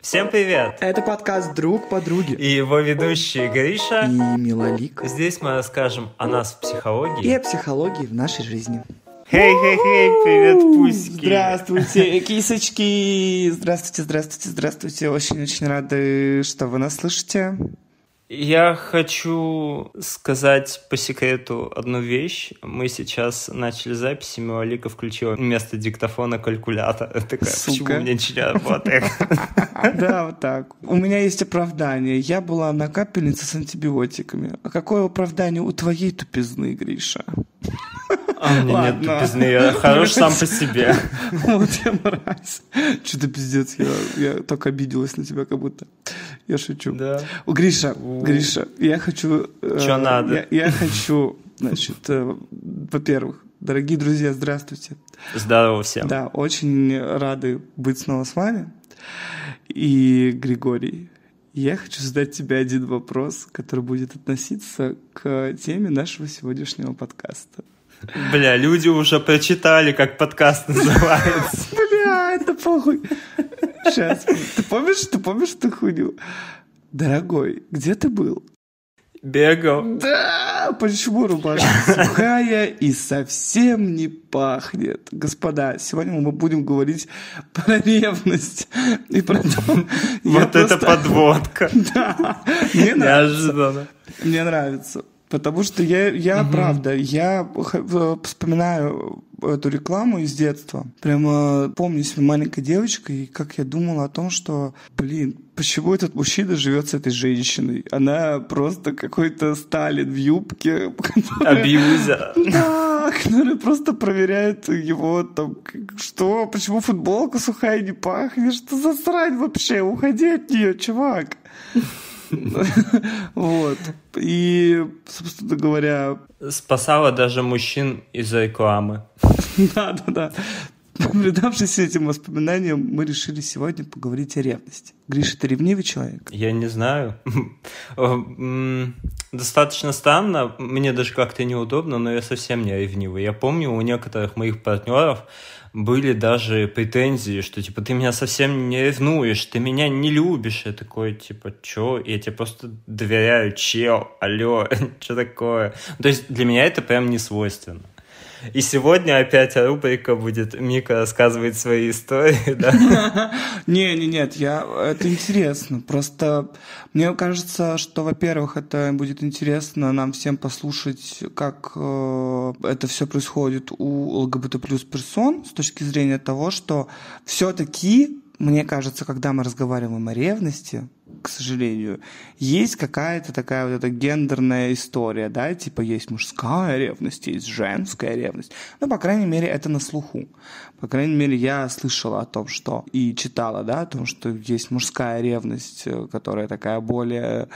Всем привет! Это подкаст «Друг подруги». И его ведущие Гриша и Милолик. Здесь мы расскажем о нас в психологии. И о психологии в нашей жизни. Хей-хей-хей, привет, пуськи! Здравствуйте, кисочки! Здравствуйте, здравствуйте, здравствуйте. Очень-очень рады, что вы нас слышите. Я хочу сказать по секрету одну вещь. Мы сейчас начали запись, и Милолика включила вместо диктофона калькулятор. Такая, Сука. почему у меня ничего не работает? Да, вот так. У меня есть оправдание. Я была на капельнице с антибиотиками. А какое оправдание у твоей тупизны, Гриша? А у меня нет Ладно. тупизны, я хорош сам по себе. Вот я мразь. Что-то пиздец, я, я только обиделась на тебя, как будто. Я шучу. Да. О, Гриша, Гриша, я хочу... э, Чё надо? Я, я хочу, значит, э, во-первых, дорогие друзья, здравствуйте. Здорово всем. Да, очень рады быть снова с вами. И, Григорий, я хочу задать тебе один вопрос, который будет относиться к теме нашего сегодняшнего подкаста. Бля, люди уже прочитали, как подкаст называется. Бля, это похуй. Сейчас, ты помнишь, ты помнишь эту хуйню? Дорогой, где ты был? Бегал. Да, почему рубашка сухая и совсем не пахнет? Господа, сегодня мы будем говорить про ревность и про то... Вот это подводка. Да, мне нравится. Неожиданно. Мне нравится. Потому что я, я правда, я э, вспоминаю эту рекламу из детства. Прямо помню себя маленькой девочкой, и как я думала о том, что, блин, почему этот мужчина живет с этой женщиной? Она просто какой-то Сталин в юбке. Абьюзер. Да, который просто проверяет его там, что, почему футболка сухая не пахнет, что за срань вообще, уходи от нее, чувак. Вот. И, собственно говоря, Спасала даже мужчин из рекламы. да, да, да. Предавшись этим воспоминаниям, мы решили сегодня поговорить о ревности. Гриша, ты ревнивый человек? Я не знаю. М, Достаточно странно, мне даже как-то неудобно, но я совсем не ревнивый. Я помню, у некоторых моих партнеров были даже претензии, что типа ты меня совсем не ревнуешь, ты меня не любишь. Я такой, типа, чё? Я тебе просто доверяю, чел, алло, что такое? То есть для меня это прям не свойственно. И сегодня опять рубрика будет Мика рассказывает свои истории, да? Не, не, нет, я, это интересно. Просто мне кажется, что, во-первых, это будет интересно нам всем послушать, как э, это все происходит у ЛГБТ плюс персон с точки зрения того, что все-таки, мне кажется, когда мы разговариваем о ревности, к сожалению, есть какая-то такая вот эта гендерная история, да, типа есть мужская ревность, есть женская ревность. Ну, по крайней мере, это на слуху. По крайней мере, я слышала о том, что и читала, да, о том, что есть мужская ревность, э, которая такая более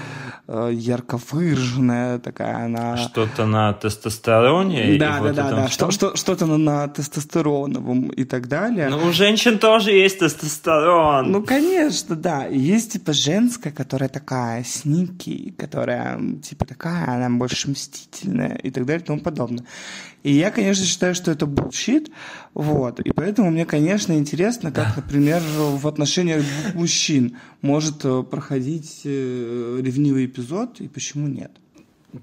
э, ярко выраженная, такая она... Что-то на тестостероне. и да, вот да, да, да, что, что, что-то на, на тестостероновом и так далее. Ну, у женщин тоже есть тестостерон. Ну, конечно, да. Есть, типа, женская, которая такая sneaky, которая, типа, такая, она больше мстительная и так далее и тому подобное. И я, конечно, считаю, что это bullshit, вот. И поэтому мне, конечно, интересно, как, например, в отношениях двух мужчин может э, проходить э, ревнивый эпизод, и почему нет.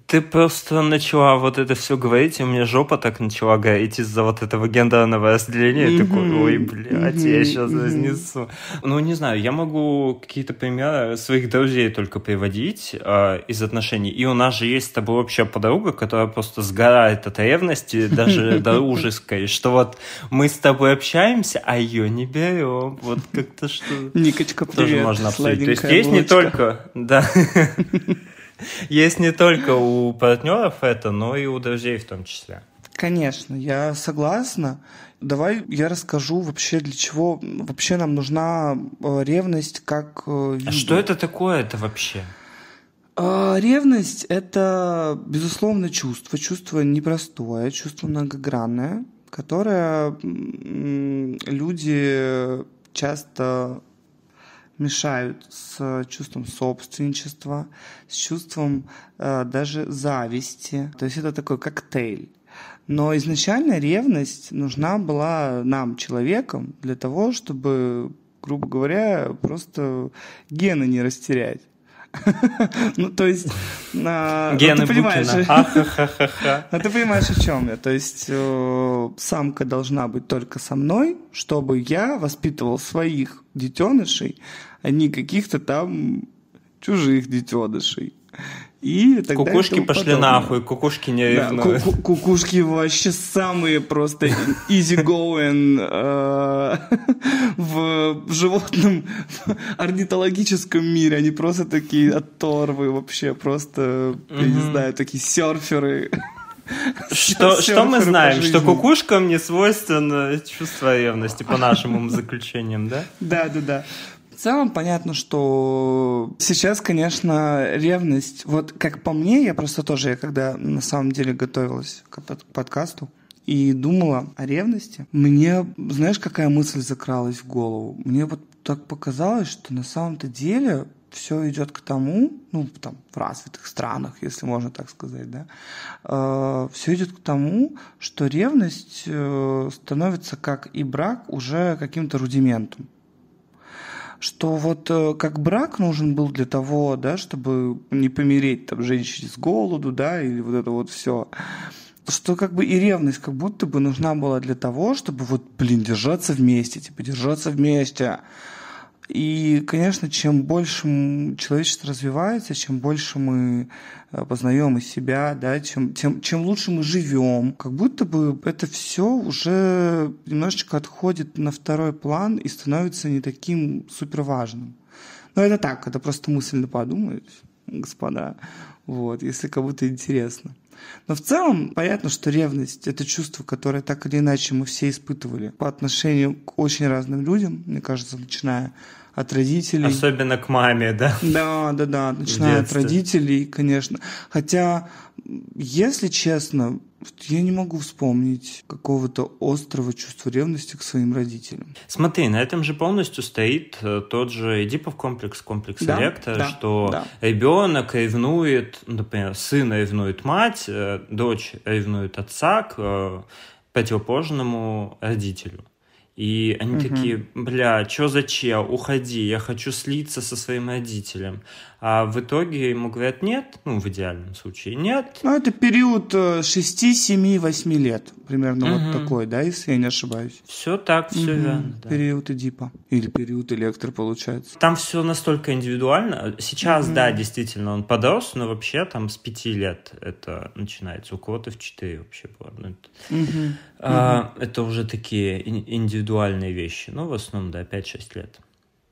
Ты просто начала вот это все говорить, и у меня жопа так начала гореть из-за вот этого гендерного разделения. Я такой, ой, блядь, я сейчас разнесу. Ну, не знаю, я могу какие-то примеры своих друзей только приводить а, из отношений. И у нас же есть с тобой общая подруга, которая просто сгорает от ревности, даже дружеской, что вот мы с тобой общаемся, а ее не берем. Вот как-то что... Никочка, тоже привет, можно обсудить. То есть есть не только, да, есть не только у партнеров это, но и у друзей в том числе. Конечно, я согласна. Давай я расскажу вообще, для чего вообще нам нужна э, ревность как э, А что это такое это вообще? А, Ревность – это, безусловно, чувство. Чувство непростое, чувство многогранное, которое люди часто мешают с чувством собственничества, с чувством э, даже зависти. То есть это такой коктейль. Но изначально ревность нужна была нам, человеком, для того, чтобы грубо говоря, просто гены не растерять. Ну, то есть... А, Гены ты понимаешь, ну, ты понимаешь, о чем я. То есть э, самка должна быть только со мной, чтобы я воспитывал своих детенышей, а не каких-то там чужих детенышей. И тогда Кукушки пошли подобное. нахуй, кукушки не да, ку- Кукушки вообще самые просто easy going э, в животном орнитологическом мире. Они просто такие оторвы вообще, просто, я не знаю, такие серферы. Что, что мы знаем? Что кукушкам не свойственно чувство ревности, по нашим заключениям, да? Да, да, да целом понятно, что сейчас, конечно, ревность, вот как по мне, я просто тоже, я когда на самом деле готовилась к подкасту, и думала о ревности, мне, знаешь, какая мысль закралась в голову? Мне вот так показалось, что на самом-то деле все идет к тому, ну, там, в развитых странах, если можно так сказать, да, э, все идет к тому, что ревность э, становится, как и брак, уже каким-то рудиментом что вот э, как брак нужен был для того, да, чтобы не помереть там женщине с голоду, да, или вот это вот все, что как бы и ревность как будто бы нужна была для того, чтобы вот, блин, держаться вместе, типа держаться вместе, и, конечно, чем больше человечество развивается, чем больше мы э, познаем из себя, да, чем, тем, чем лучше мы живем, как будто бы это все уже немножечко отходит на второй план и становится не таким супер важным. Но это так, это просто мысленно подумать, господа, вот, если кому-то интересно. Но в целом понятно, что ревность – это чувство, которое так или иначе мы все испытывали по отношению к очень разным людям, мне кажется, начиная от родителей. Особенно к маме, да? Да, да, да, начиная от родителей, конечно. Хотя, если честно, я не могу вспомнить какого-то острого чувства ревности к своим родителям. Смотри, на этом же полностью стоит э, тот же Эдипов комплекс, комплекс да, Электа, да, что да. ребенок ревнует, например, сын ревнует мать, э, дочь ревнует отца к э, противоположному родителю. И они угу. такие, бля, что за че, уходи, я хочу слиться со своим родителем. А в итоге ему говорят нет, ну, в идеальном случае нет. Ну, это период 6, 7, 8 лет, примерно угу. вот такой, да, если я не ошибаюсь. Все так, все угу. верно. Да. Период Эдипа. Или период Электро, получается. Там все настолько индивидуально. Сейчас, угу. да, действительно, он подрос, но вообще там с 5 лет это начинается. У кого-то в 4 вообще было. Ну, это, угу. а, угу. это уже такие индивидуальные вещи. Ну, в основном, да, 5-6 лет.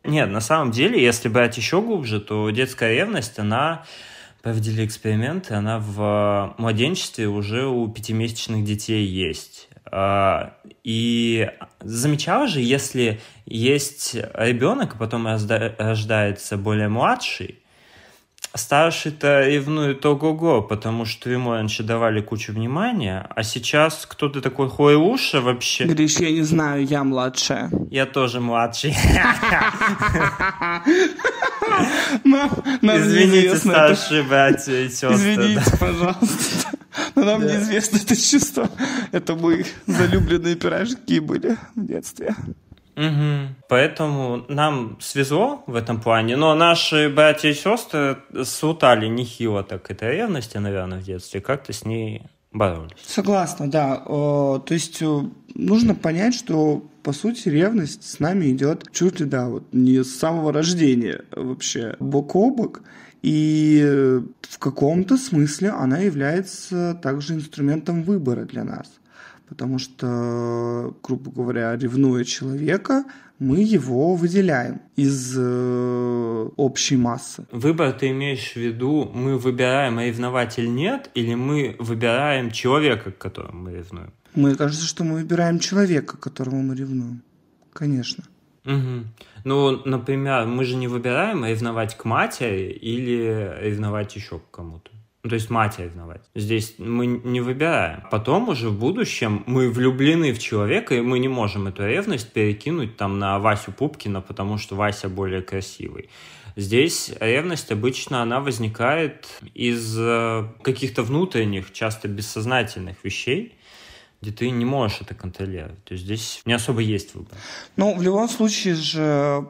Нет, на самом деле, если брать еще глубже, то детская ревность, она проводили эксперименты, она в младенчестве уже у пятимесячных детей есть. А, и замечала же, если есть ребенок, а потом рождается более младший, Старший-то ревнует ого-го, потому что ему раньше давали кучу внимания, а сейчас кто-то такой хуйлуша вообще. Гриш, я не знаю, я младшая. Я тоже младший. Извините, старшие братья и сестры. Извините, пожалуйста. Но нам неизвестно это чувство. Это мы залюбленные пирожки были в детстве. Угу. Поэтому нам свезло в этом плане, но наши братья и сестры сутали нехило так этой ревности, наверное, в детстве, как-то с ней боролись. Согласна, да. То есть э, нужно понять, что по сути ревность с нами идет чуть ли да, вот не с самого рождения вообще бок о бок. И в каком-то смысле она является также инструментом выбора для нас потому что, грубо говоря, ревнуя человека, мы его выделяем из э, общей массы. Выбор ты имеешь в виду, мы выбираем ревновать или нет, или мы выбираем человека, к которому мы ревнуем? Мне кажется, что мы выбираем человека, к которому мы ревнуем. Конечно. Угу. Ну, например, мы же не выбираем ревновать к матери или ревновать еще к кому-то. Ну, то есть мать ревновать. Здесь мы не выбираем. Потом уже в будущем мы влюблены в человека, и мы не можем эту ревность перекинуть там на Васю Пупкина, потому что Вася более красивый. Здесь ревность обычно она возникает из э, каких-то внутренних, часто бессознательных вещей, где ты не можешь это контролировать. То есть здесь не особо есть выбор. Ну, в любом случае же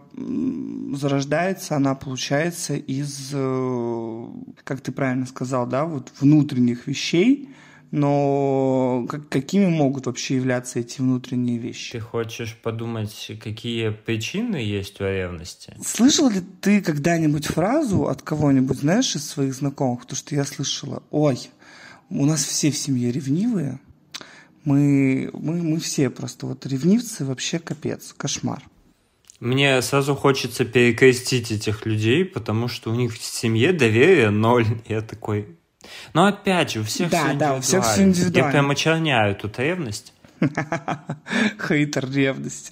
зарождается она, получается, из, э, как ты правильно сказал, да, вот внутренних вещей, но какими могут вообще являться эти внутренние вещи? Ты хочешь подумать, какие причины есть у ревности? Слышал ли ты когда-нибудь фразу от кого-нибудь, знаешь, из своих знакомых, то, что я слышала, ой, у нас все в семье ревнивые, мы, мы, мы все просто вот ревнивцы, вообще капец, кошмар. Мне сразу хочется перекрестить этих людей, потому что у них в семье доверие ноль. Я такой... Но опять же, у всех да, все да, у всех все индивидуально. Я прям очерняю тут ревность. Хейтер ревности.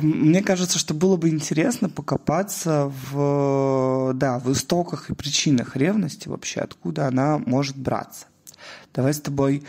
Мне кажется, что было бы интересно покопаться в, да, в истоках и причинах ревности вообще, откуда она может браться. Давай с тобой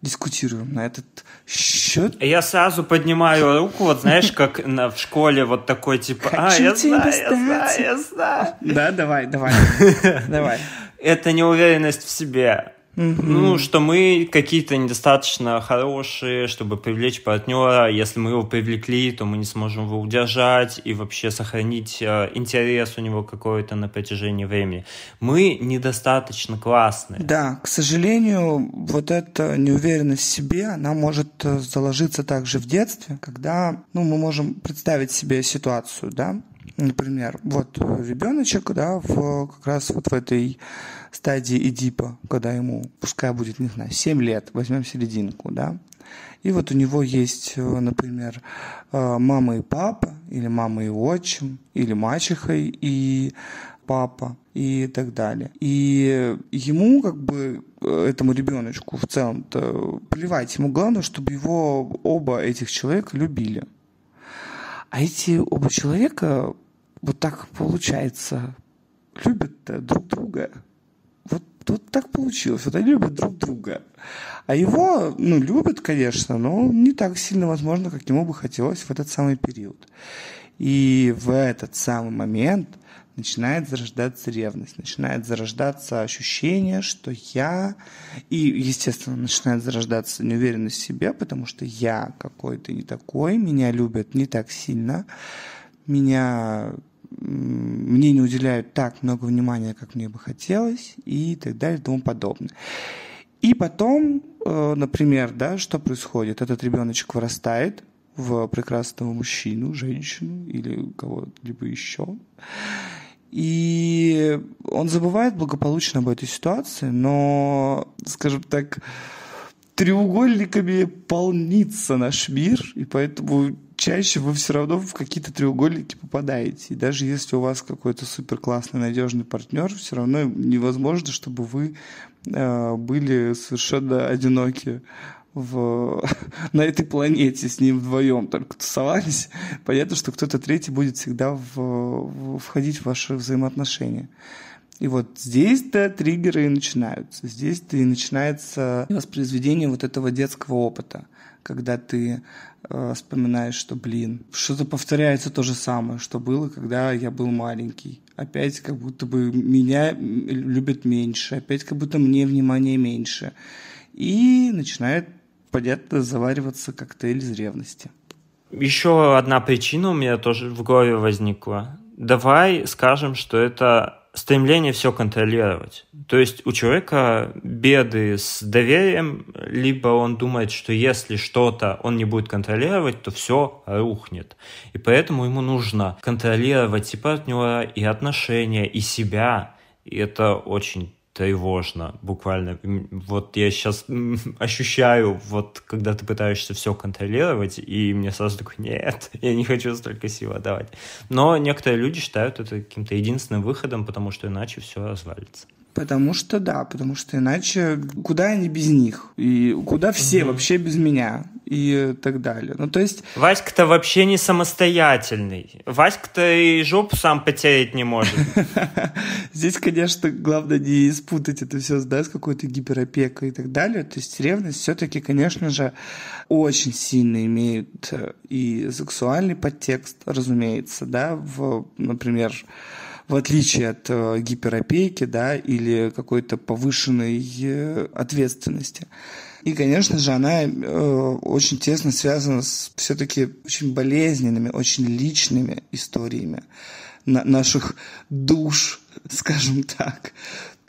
подискутируем на этот счет. Я сразу поднимаю руку, вот знаешь, как на, в школе вот такой типа, а, я знаю, я знаю, я знаю. Да, давай, давай, давай. Это неуверенность в себе. Угу. Ну, что мы какие-то недостаточно хорошие, чтобы привлечь партнера. Если мы его привлекли, то мы не сможем его удержать и вообще сохранить э, интерес у него какой-то на протяжении времени. Мы недостаточно классные. Да, к сожалению, вот эта неуверенность в себе, она может э, заложиться также в детстве, когда ну, мы можем представить себе ситуацию, да, например, вот ребеночек, да, в, как раз вот в этой стадии Эдипа, когда ему, пускай будет, не знаю, 7 лет, возьмем серединку, да, и вот у него есть, например, э, мама и папа, или мама и отчим, или мачеха и папа, и так далее. И ему, как бы, этому ребеночку в целом-то плевать. Ему главное, чтобы его оба этих человека любили. А эти оба человека вот так получается, любят друг друга. Вот так получилось. Вот они любят друг друга. А его, ну, любят, конечно, но не так сильно, возможно, как ему бы хотелось в этот самый период. И в этот самый момент начинает зарождаться ревность, начинает зарождаться ощущение, что я... И, естественно, начинает зарождаться неуверенность в себе, потому что я какой-то не такой, меня любят не так сильно, меня мне не уделяют так много внимания, как мне бы хотелось, и так далее, и тому подобное. И потом, э, например, да, что происходит? Этот ребеночек вырастает в прекрасного мужчину, женщину или кого-либо еще. И он забывает благополучно об этой ситуации, но, скажем так, треугольниками полнится наш мир, и поэтому чаще вы все равно в какие-то треугольники попадаете. И даже если у вас какой-то супер классный, надежный партнер, все равно невозможно, чтобы вы э, были совершенно одиноки в, на этой планете с ним вдвоем только тусовались. Понятно, что кто-то третий будет всегда в, в, входить в ваши взаимоотношения. И вот здесь-то триггеры и начинаются. Здесь-то и начинается воспроизведение вот этого детского опыта, когда ты э, вспоминаешь, что, блин, что-то повторяется то же самое, что было, когда я был маленький. Опять как будто бы меня любят меньше, опять как будто мне внимания меньше. И начинает, понятно, завариваться коктейль из ревности. Еще одна причина у меня тоже в голове возникла. Давай скажем, что это стремление все контролировать. То есть у человека беды с доверием, либо он думает, что если что-то он не будет контролировать, то все рухнет. И поэтому ему нужно контролировать и партнера, и отношения, и себя. И это очень тревожно, буквально. Вот я сейчас ощущаю, вот когда ты пытаешься все контролировать, и мне сразу такой, нет, я не хочу столько сил отдавать. Но некоторые люди считают это каким-то единственным выходом, потому что иначе все развалится. Потому что да, потому что иначе куда они без них? И куда все угу. вообще без меня? И так далее. Ну, то есть... Васька-то вообще не самостоятельный. Васька-то и жопу сам потерять не может. Здесь, конечно, главное не спутать это все да, с какой-то гиперопекой и так далее. То есть ревность все-таки, конечно же, очень сильно имеет э, и сексуальный подтекст, разумеется, да, в, например, в отличие от э, гиперопеки, да, или какой-то повышенной э, ответственности. И, конечно же, она э, очень тесно связана с все-таки очень болезненными, очень личными историями на наших душ, скажем так.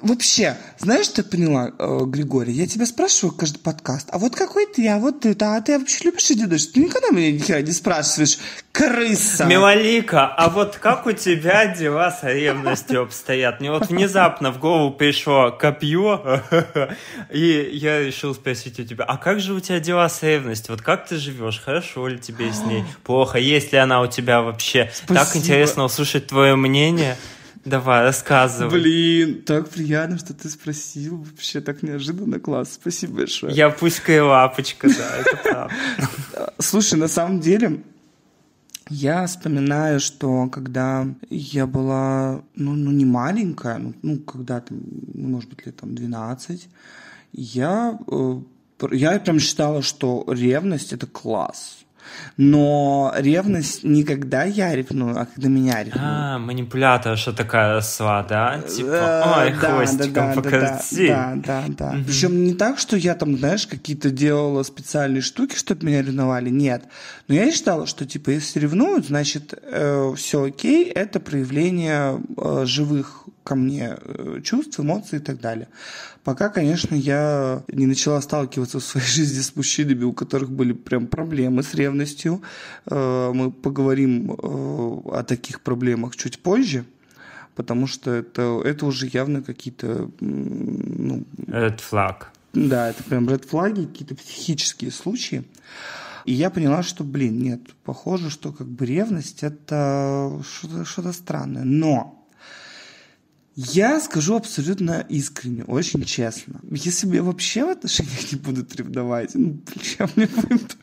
Вообще, знаешь, что я поняла, э, Григорий? Я тебя спрашиваю каждый подкаст, а вот какой ты, а вот ты, а ты вообще любишь эти дочь? Ты никогда меня ни хера не спрашиваешь, крыса. Милолика, а вот как у тебя дела с ревностью обстоят? Мне вот внезапно в голову пришло копье, и я решил спросить у тебя, а как же у тебя дела с ревностью? Вот как ты живешь? Хорошо ли тебе с ней? Плохо? Есть ли она у тебя вообще? Спасибо. Так интересно услышать твое мнение. Давай, рассказывай. Блин, так приятно, что ты спросил. Вообще так неожиданно, класс. Спасибо большое. Я пуська и лапочка, да, это правда. Слушай, на самом деле, я вспоминаю, что когда я была, ну, ну не маленькая, ну, ну когда-то, ну, может быть, лет там 12, я, э, я прям считала, что ревность – это класс. Но ревность не когда я ревную, а когда меня ревнуют. А, манипуляторша такая росла, да? Типа, Э, ой, да, хвостиком да, да, покрути. Да, да, да. Причем не так, что я там, знаешь, какие-то делала специальные штуки, чтобы меня ревновали. Нет. Но я считала, что типа если ревнуют, значит все окей, это проявление э, живых ко мне э, чувств, эмоций и так далее. Пока, конечно, я не начала сталкиваться в своей жизни с мужчинами, у которых были прям проблемы с ревностью. Э, Мы поговорим э, о таких проблемах чуть позже потому что это, это уже явно какие-то, ну, Red flag. да, это прям red флаги, какие-то психические случаи. И я поняла, что, блин, нет, похоже, что как бы ревность это что-то, что-то странное. Но я скажу абсолютно искренне, очень честно. Если бы я вообще в отношениях не будут ревновать, ну, блин, мне будет,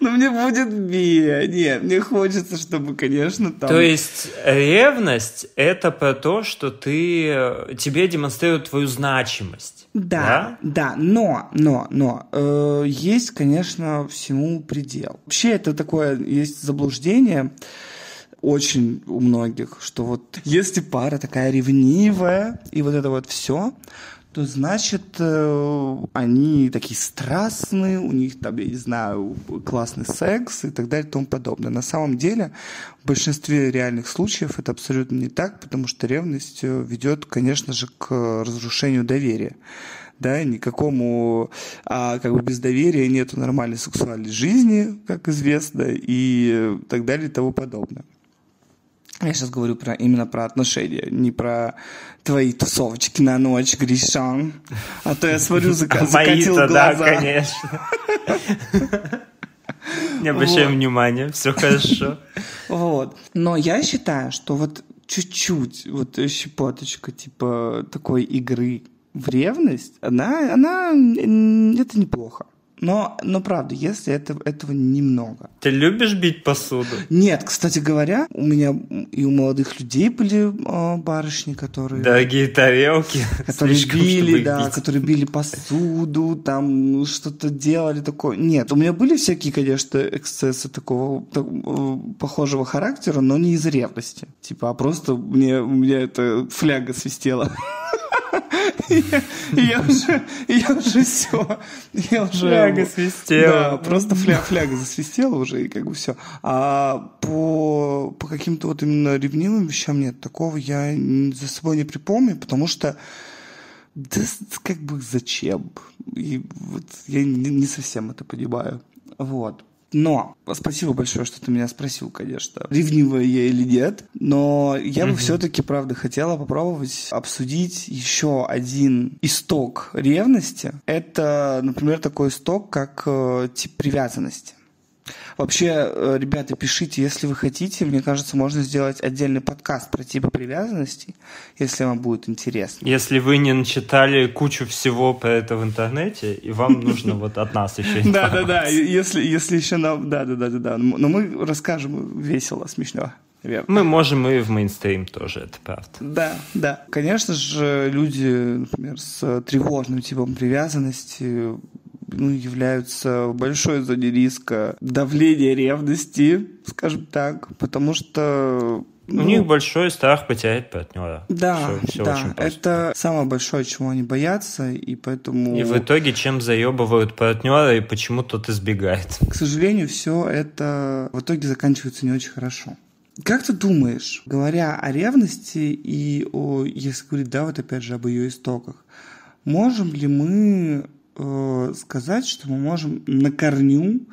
ну, мне будет бия. Нет, мне хочется, чтобы, конечно, там... То есть ревность — это про то, что ты, тебе демонстрируют твою значимость. Да, да, но, но, но э, есть, конечно, всему предел. Вообще это такое есть заблуждение очень у многих, что вот если пара такая ревнивая и вот это вот все, то значит э, они такие страстные, у них там, я не знаю, классный секс и так далее и тому подобное. На самом деле в большинстве реальных случаев это абсолютно не так, потому что ревность э, ведет, конечно же, к разрушению доверия да, никакому, а как бы без доверия нету нормальной сексуальной жизни, как известно, и так далее и тому подобное. Я сейчас говорю про, именно про отношения, не про твои тусовочки на ночь, Гришан. А то я смотрю, зака- закатил Мои-то, да, глаза. конечно. Не обращай Вот. внимания, все хорошо. Вот. Но я считаю, что вот чуть-чуть, вот щепоточка типа такой игры в ревность, она, она, это неплохо. Но, но правда, если это, этого немного. Ты любишь бить посуду? Нет, кстати говоря, у меня и у молодых людей были а, барышни, которые... Дорогие тарелки. которые слишком, били, да, бить. которые били посуду, там ну, что-то делали такое. Нет, у меня были всякие, конечно, эксцессы такого так, э, похожего характера, но не из ревности. Типа, а просто мне, у меня эта фляга свистела. Я- уже, я уже все. Я уже... Фляга свистела. Да, просто фля, фляга засвистела уже, и как бы все. А по, по каким-то вот именно ревнивым вещам нет. Такого я за собой не припомню, потому что да как бы зачем? И вот я не, не совсем это понимаю. Вот. Но спасибо большое, что ты меня спросил, конечно, ревнивая я или нет. Но я бы все-таки, правда, хотела попробовать обсудить еще один исток ревности. Это, например, такой исток, как э, тип привязанности. Вообще, э, ребята, пишите, если вы хотите. Мне кажется, можно сделать отдельный подкаст про типы привязанностей, если вам будет интересно. Если вы не начитали кучу всего про это в интернете, и вам нужно вот от нас еще Да, да, да. Если, если еще нам. Да, да, да, да, да. Но мы расскажем весело, смешно. Верно. Мы можем и в мейнстрим тоже, это правда. Да, да. Конечно же, люди, например, с тревожным типом привязанности ну, являются большой зоне риска давления ревности, скажем так, потому что Ну, У них большой страх потерять партнера. Да, все, все да, это самое большое, чего они боятся, и поэтому... И в итоге чем заебывают партнера, и почему тот избегает. К сожалению, все это в итоге заканчивается не очень хорошо. Как ты думаешь, говоря о ревности и о, если говорить, да, вот опять же об ее истоках, можем ли мы э, сказать, что мы можем на корню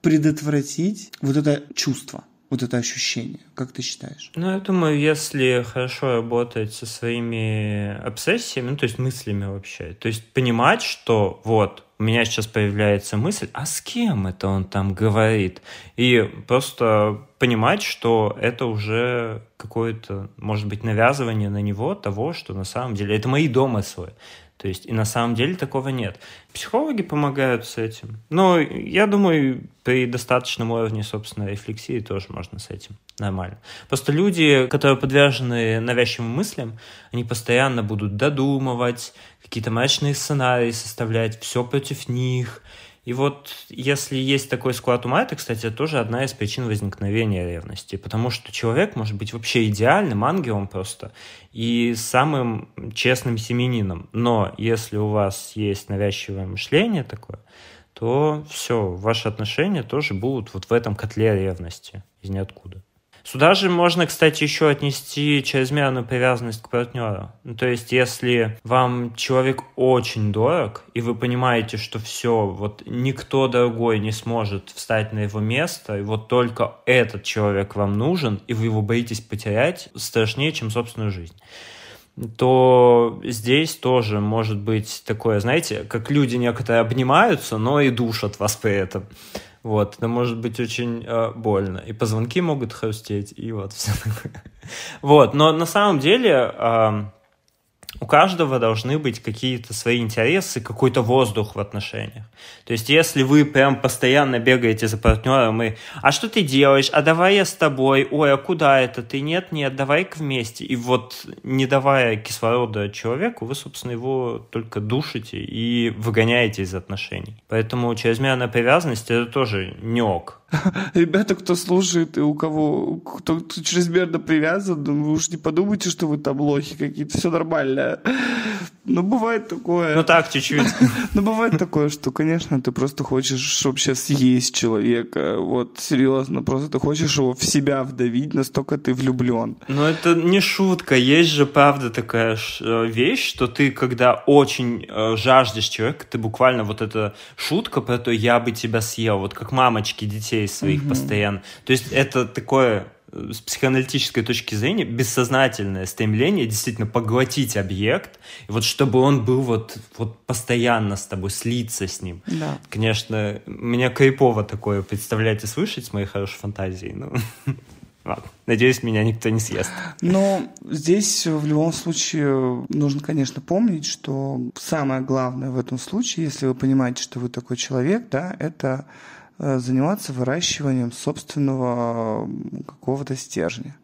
предотвратить вот это чувство? вот это ощущение? Как ты считаешь? Ну, я думаю, если хорошо работать со своими обсессиями, ну, то есть мыслями вообще, то есть понимать, что вот, у меня сейчас появляется мысль, а с кем это он там говорит? И просто понимать, что это уже какое-то, может быть, навязывание на него того, что на самом деле это мои домыслы. То есть, и на самом деле такого нет. Психологи помогают с этим. Но я думаю, при достаточном уровне, собственно, рефлексии тоже можно с этим нормально. Просто люди, которые подвержены навязчивым мыслям, они постоянно будут додумывать, какие-то мрачные сценарии составлять, все против них – и вот если есть такой склад ума, это, кстати, тоже одна из причин возникновения ревности, потому что человек может быть вообще идеальным, ангелом просто, и самым честным семенином. Но если у вас есть навязчивое мышление такое, то все, ваши отношения тоже будут вот в этом котле ревности из ниоткуда. Сюда же можно, кстати, еще отнести чрезмерную привязанность к партнеру. Ну, то есть, если вам человек очень дорог, и вы понимаете, что все, вот никто другой не сможет встать на его место, и вот только этот человек вам нужен, и вы его боитесь потерять, страшнее, чем собственную жизнь то здесь тоже может быть такое, знаете, как люди некоторые обнимаются, но и душат вас при этом. Вот, это может быть очень э, больно. И позвонки могут хрустеть, и вот все такое. Вот, но на самом деле у каждого должны быть какие-то свои интересы, какой-то воздух в отношениях. То есть, если вы прям постоянно бегаете за партнером и «А что ты делаешь? А давай я с тобой? Ой, а куда это? Ты нет, нет, давай-ка вместе». И вот не давая кислорода человеку, вы, собственно, его только душите и выгоняете из отношений. Поэтому чрезмерная привязанность – это тоже не ок. Ребята, кто слушает и у кого кто, кто чрезмерно привязан, ну, вы уж не подумайте, что вы там лохи какие-то, все нормально. Ну, бывает такое. Ну так, чуть-чуть. Ну, бывает такое, что, конечно, ты просто хочешь вообще съесть человека. Вот, серьезно, просто ты хочешь его в себя вдавить, настолько ты влюблен. Но это не шутка. Есть же, правда, такая э, вещь, что ты, когда очень э, жаждешь человека, ты буквально вот эта шутка про то, я бы тебя съел, вот как мамочки детей своих постоянно. То есть это такое с психоаналитической точки зрения бессознательное стремление действительно поглотить объект, и вот чтобы он был вот, вот постоянно с тобой, слиться с ним. Да. Конечно, меня кайпово такое представлять и слышать с моей хорошей фантазией. Ну, ладно. Надеюсь, меня никто не съест. Но здесь в любом случае нужно, конечно, помнить, что самое главное в этом случае, если вы понимаете, что вы такой человек, да, это Э, заниматься выращиванием собственного какого-то стержня,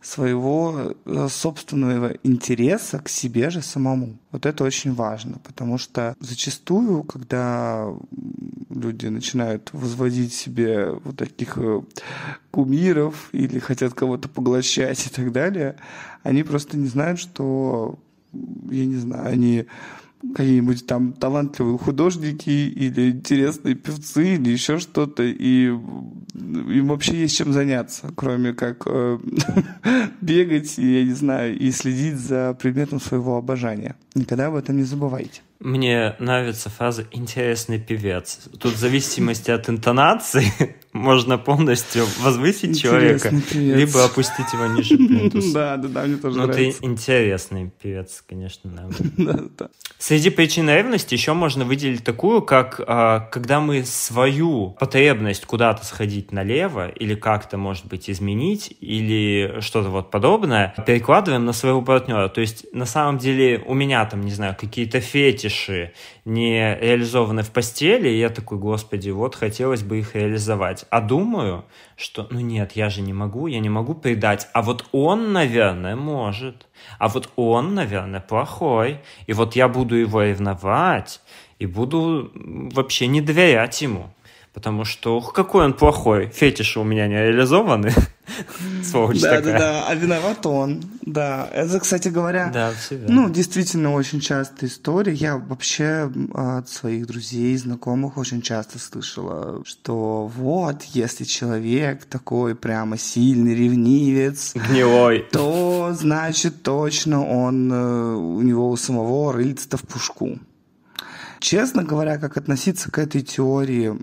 своего э, собственного интереса к себе же самому. Вот это очень важно, потому что зачастую, когда люди начинают возводить себе вот таких э, кумиров или хотят кого-то поглощать и так далее, они просто не знают, что, я не знаю, они какие-нибудь там талантливые художники или интересные певцы или еще что-то, и им вообще есть чем заняться, кроме как э, бегать, я не знаю, и следить за предметом своего обожания. Никогда об этом не забывайте. Мне нравится фраза «интересный певец». Тут в зависимости от интонации можно полностью возвысить интересный человека, певец. либо опустить его ниже плинтуса. Да, да, да, мне тоже Но нравится. ты интересный певец, конечно, да, да. Среди причин ревности еще можно выделить такую, как а, когда мы свою потребность куда-то сходить налево или как-то, может быть, изменить или что-то вот подобное, перекладываем на своего партнера. То есть, на самом деле, у меня там, не знаю, какие-то фетиши не реализованы в постели, и я такой, господи, вот хотелось бы их реализовать. А думаю, что, ну нет, я же не могу, я не могу предать, а вот он, наверное, может, а вот он, наверное, плохой, и вот я буду его ревновать, и буду вообще не доверять ему потому что ух, какой он плохой. Фетиши у меня не реализованы. Сволочь да, такая. Да, да, а виноват он. Да, это, кстати говоря, да, ну, действительно очень частая история. Я вообще от своих друзей, знакомых очень часто слышала, что вот, если человек такой прямо сильный ревнивец, гнилой, то значит точно он э, у него у самого рыльца в пушку. Честно говоря, как относиться к этой теории,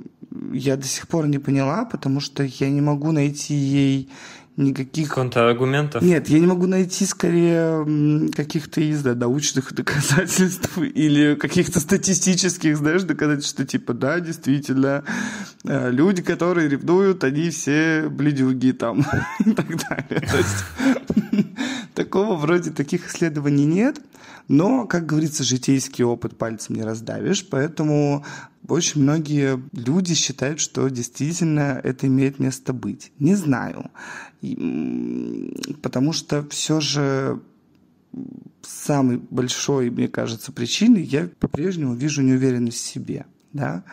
я до сих пор не поняла, потому что я не могу найти ей никаких... Контраргументов? Нет, я не могу найти скорее каких-то из да, научных доказательств или каких-то статистических, знаешь, доказательств, что типа, да, действительно, э, люди, которые ревнуют, они все бледюги там и так далее. То есть такого вроде таких исследований нет. Но, как говорится, житейский опыт пальцем не раздавишь, поэтому очень многие люди считают, что действительно это имеет место быть. Не знаю. Потому что все же самой большой, мне кажется, причиной я по-прежнему вижу неуверенность в себе. Да?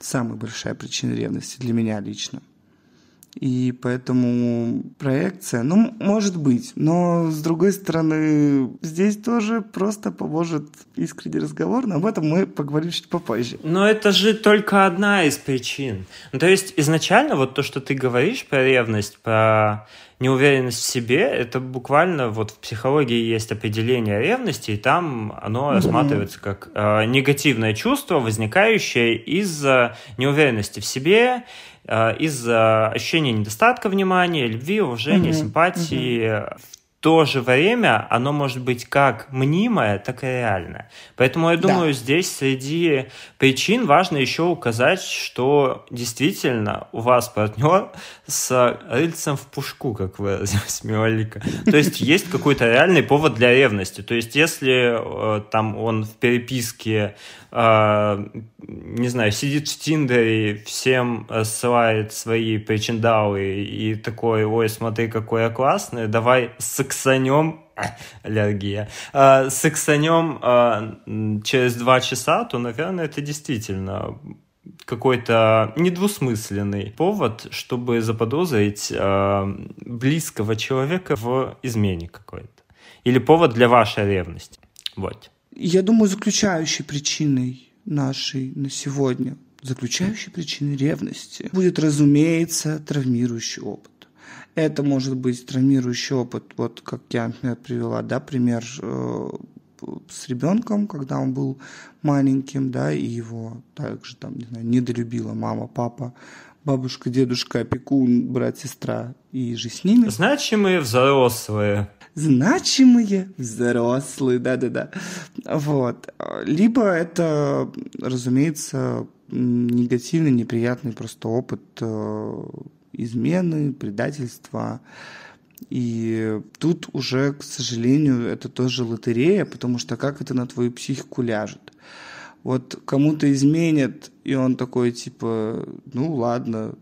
Самая большая причина ревности для меня лично. И поэтому проекция, ну, может быть, но с другой стороны, здесь тоже просто поможет искренний разговор, но об этом мы поговорим чуть попозже. Но это же только одна из причин. Ну, то есть изначально вот то, что ты говоришь про ревность, про неуверенность в себе, это буквально вот в психологии есть определение ревности, и там оно рассматривается как э, негативное чувство, возникающее из-за неуверенности в себе, из-за ощущения недостатка внимания, любви, уважения, mm-hmm. симпатии. Mm-hmm то же время оно может быть как мнимое, так и реальное. Поэтому я думаю, да. здесь среди причин важно еще указать, что действительно у вас партнер с рыльцем в пушку, как выразилась Миолика. То есть есть какой-то реальный повод для ревности. То есть если э, там он в переписке э, не знаю, сидит в Тиндере, всем ссылает свои причиндалы и такой, ой, смотри, какой я классный, давай сексанем, аллергия, э, сексанем э, через два часа, то, наверное, это действительно какой-то недвусмысленный повод, чтобы заподозрить э, близкого человека в измене какой-то. Или повод для вашей ревности. Вот. Я думаю, заключающей причиной нашей на сегодня, заключающей причиной ревности будет, разумеется, травмирующий опыт. Это может быть травмирующий опыт, вот как я, например, привела, да, пример э, с ребенком, когда он был маленьким, да, и его также там, не знаю, недолюбила мама, папа, бабушка, дедушка, опекун, брат, сестра и же с ними. Значимые взрослые значимые взрослые, да-да-да. Вот. Либо это, разумеется, негативный, неприятный просто опыт э, измены, предательства. И тут уже, к сожалению, это тоже лотерея, потому что как это на твою психику ляжет? Вот кому-то изменят, и он такой, типа, ну ладно,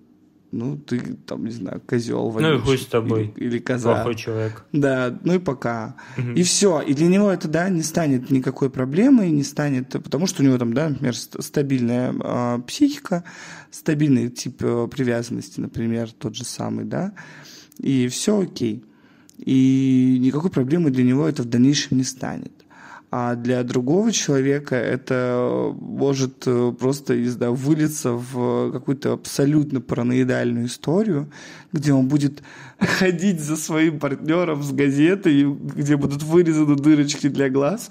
ну, ты там, не знаю, козел вонючий. Ну и хуй с тобой. Или, или коза. Плохой человек. Да, ну и пока. Угу. И все. И для него это, да, не станет никакой проблемой, не станет, потому что у него там, да, например, стабильная э, психика, стабильный тип э, привязанности, например, тот же самый, да, и все окей. И никакой проблемы для него это в дальнейшем не станет а для другого человека это может э, просто, не знаю, вылиться в какую-то абсолютно параноидальную историю, где он будет ходить за своим партнером с газетой, где будут вырезаны дырочки для глаз.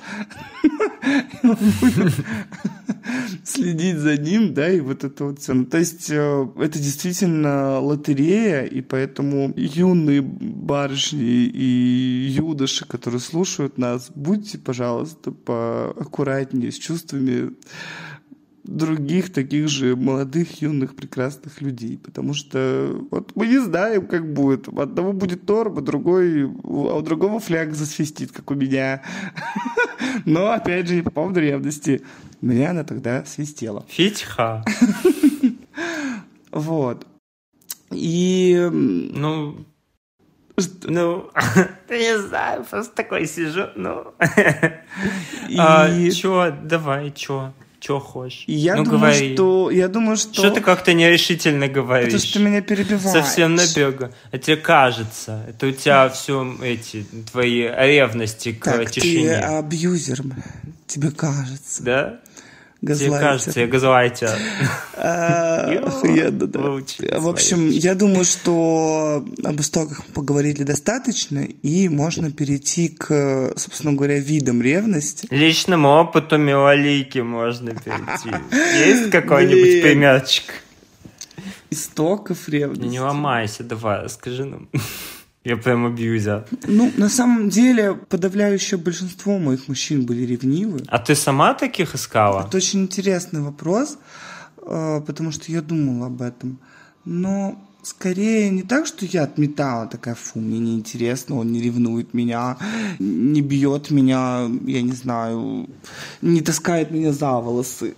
следить за ним, да, и вот это вот все. Ну, то есть э, это действительно лотерея, и поэтому юные барышни и юдоши, которые слушают нас, будьте, пожалуйста, поаккуратнее с чувствами других таких же молодых, юных, прекрасных людей. Потому что вот мы не знаем, как будет. У одного будет торба, другой, а у другого фляг засвистит, как у меня. Но, опять же, по поводу ревности. Меня она тогда свистела. Фитьха. Вот. И... Ну, ну, не знаю, просто такой сижу, ну. И... А, чё, давай, чё? Что хочешь? Я ну, думаю, говори. что... Я думаю, что... Что ты как-то нерешительно говоришь? Это что ты меня перебиваешь. Совсем набега. А тебе кажется. Это у тебя все эти твои ревности к Так, тишине. ты абьюзер, тебе кажется. Да? Тебе Газлайтер. кажется, я газлайтер. А, Охуенно, да. В общем, я думаю, что об истоках поговорили достаточно, и можно перейти к, собственно говоря, видам ревности. Личному опыту милолики можно перейти. Есть какой-нибудь примерчик? Истоков ревности. Не ломайся, давай, расскажи нам. Я прям абьюзер. Ну, на самом деле, подавляющее большинство моих мужчин были ревнивы. А ты сама таких искала? Это очень интересный вопрос, э, потому что я думала об этом. Но скорее не так, что я отметала такая, фу, мне неинтересно, он не ревнует меня, не бьет меня, я не знаю, не таскает меня за волосы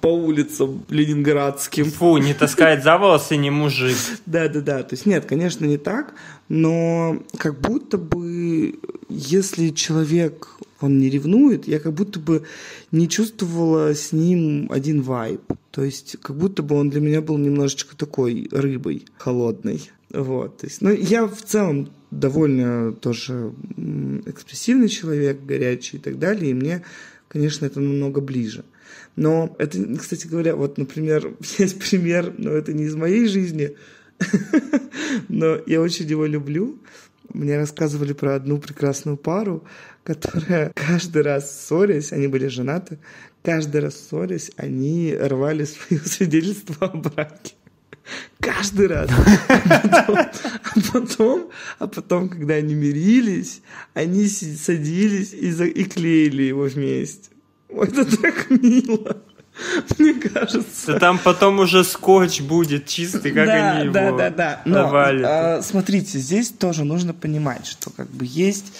по улицам ленинградским. Фу, не таскает за волосы не мужик. Да, да, да. То есть нет, конечно, не так, но как будто бы, если человек он не ревнует, я как будто бы не чувствовала с ним один вайб. То есть как будто бы он для меня был немножечко такой рыбой холодной. Вот. То есть, ну, я в целом довольно тоже экспрессивный человек, горячий и так далее, и мне, конечно, это намного ближе. Но это, кстати говоря, вот, например, есть пример, но это не из моей жизни, но я очень его люблю. Мне рассказывали про одну прекрасную пару, которая каждый раз ссорясь, они были женаты, каждый раз ссорясь, они рвали свое свидетельство о браке. Каждый раз. А потом, а потом, а потом, когда они мирились, они садились и, за- и клеили его вместе. Ой, это так мило. Мне кажется. Да там потом уже скотч будет чистый, как да, они да, его да, да. Но, навалят. а, смотрите, здесь тоже нужно понимать, что как бы есть,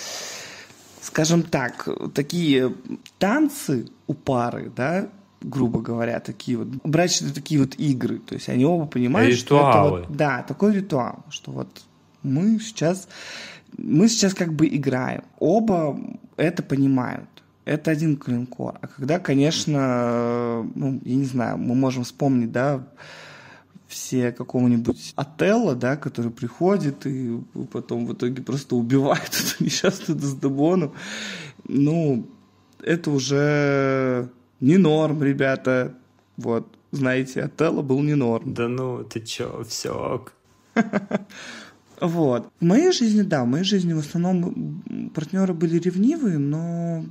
скажем так, такие танцы у пары, да, грубо говоря, такие вот брачные такие вот игры. То есть они оба понимают, что это Ритуалы. вот, да, такой ритуал, что вот мы сейчас мы сейчас как бы играем. Оба это понимают. Это один клинкор. А когда, конечно, ну, я не знаю, мы можем вспомнить, да, все какого-нибудь Отелло, да, который приходит и потом в итоге просто убивает эту несчастную Дездемону. Ну, это уже не норм, ребята. Вот, знаете, Отелло был не норм. Да ну, ты чё, все. Вот. В моей жизни, да, в моей жизни в основном партнеры были ревнивые, но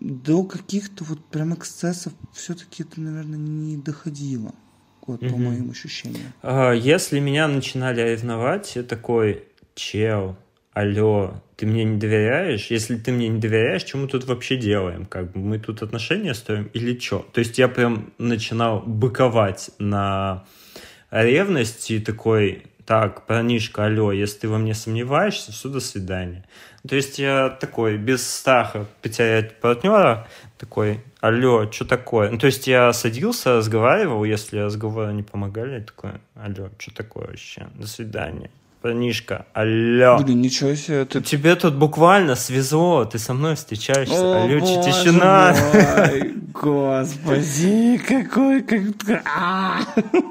до каких-то вот прям эксцессов все-таки это, наверное, не доходило. Вот, по Мгм. моим ощущениям. А, Если меня начинали ревновать, я такой, чел, алло, ты мне не доверяешь? Если ты мне не доверяешь, мы тут вообще делаем? Как бы мы тут отношения строим или что? То есть я прям начинал быковать на ревность и такой, так, парнишка, алло, если ты во мне сомневаешься, все, до свидания. То есть я такой, без страха потерять партнера, такой, алло, что такое? Ну, то есть я садился, разговаривал, если разговоры не помогали, такой, алло, что такое вообще? До свидания. Парнишка, алло. Блин, ничего себе, ты Тебе тут буквально свезло, ты со мной встречаешься, О, алло, боже тишина. мой, Господи, какой... Как... А!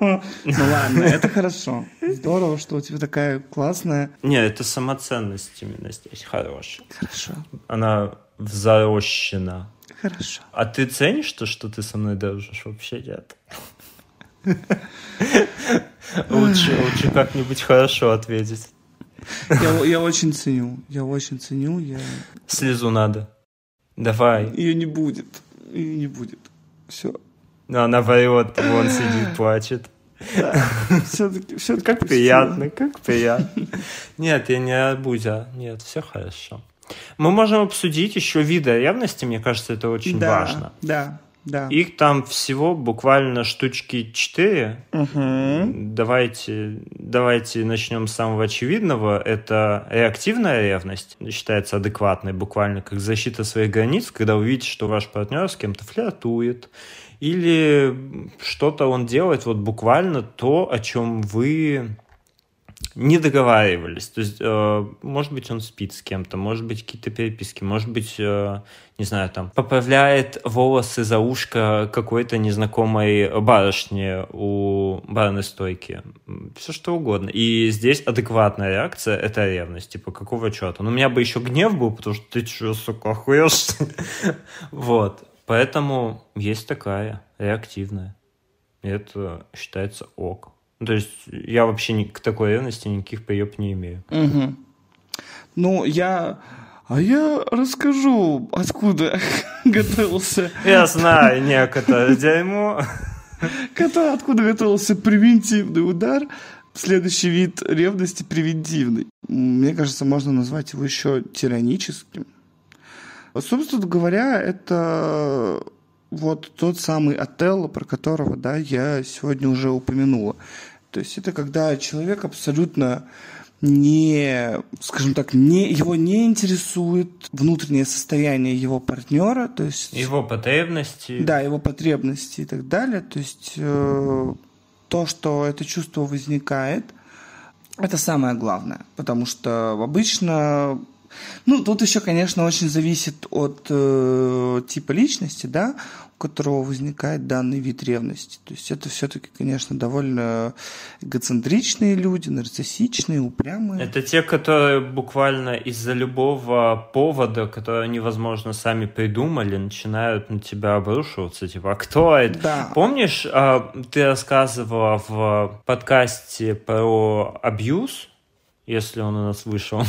Ну ладно, это хорошо. Здорово, что у тебя такая классная... Не, это самоценность именно здесь хорошая. Хорошо, Она взрощена. хорошо. А ты ценишь то, что ты со мной дружишь? Вообще нет. Лучше, лучше как-нибудь хорошо ответить. Я, я очень ценю, я очень ценю, я... Слезу надо. Давай. Ее не будет, ее не будет. Все, Ну, она врет, вон сидит, плачет. все-таки... Все Как приятно, как приятно. Нет, я не абузя. Нет, все хорошо. Мы можем обсудить еще виды ревности, мне кажется, это очень да, важно. Да, да. Их там всего буквально штучки 4. Мгм. Давайте, давайте начнем с самого очевидного. Это реактивная ревность, считается адекватной, буквально как защита своих границ, когда вы видите, что ваш партнер с кем-то флиртует, или что-то он делает вот буквально то, о чем вы не договаривались. То есть, э, может быть, он спит с кем-то, может быть, какие-то переписки, может быть, э, не знаю, там, поправляет волосы за ушко какой-то незнакомой барышни у барной стойки. Все что угодно. И здесь адекватная реакция — это ревность. Типа, какого черта? Ну, у меня бы еще гнев был, потому что ты что, сука, охуешь? Вот. Поэтому есть такая реактивная. Это считается ок. Ну, то есть я вообще ни, к такой ревности никаких приеб не имею. Угу. Ну, я... А я расскажу, откуда готовился. Я знаю некоторое дерьмо. Откуда готовился превентивный удар. Следующий вид ревности превентивный. Мне кажется, можно назвать его еще тираническим. Собственно говоря, это вот тот самый Отелло, про которого да, я сегодня уже упомянула. То есть это когда человек абсолютно не, скажем так, не, его не интересует внутреннее состояние его партнера, то есть... Его потребности. Да, его потребности и так далее. То есть э, то, что это чувство возникает, это самое главное. Потому что обычно ну, тут еще, конечно, очень зависит от э, типа личности, да у которого возникает данный вид ревности. То есть это все-таки, конечно, довольно эгоцентричные люди, нарциссичные, упрямые. Это те, которые буквально из-за любого повода, который они, возможно, сами придумали, начинают на тебя обрушиваться. Типа, а кто это? Да. Помнишь, а, ты рассказывала в подкасте про абьюз, если он у нас вышел,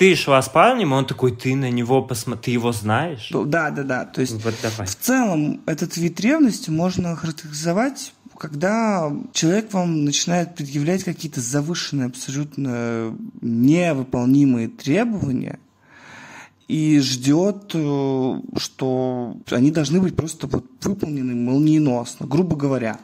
ты шла с парнем, он такой, ты на него посмотри, ты его знаешь? Да, да, да. То есть вот давай. в целом этот вид ревности можно характеризовать когда человек вам начинает предъявлять какие-то завышенные, абсолютно невыполнимые требования и ждет, э, что они должны быть просто вот выполнены молниеносно. Грубо говоря,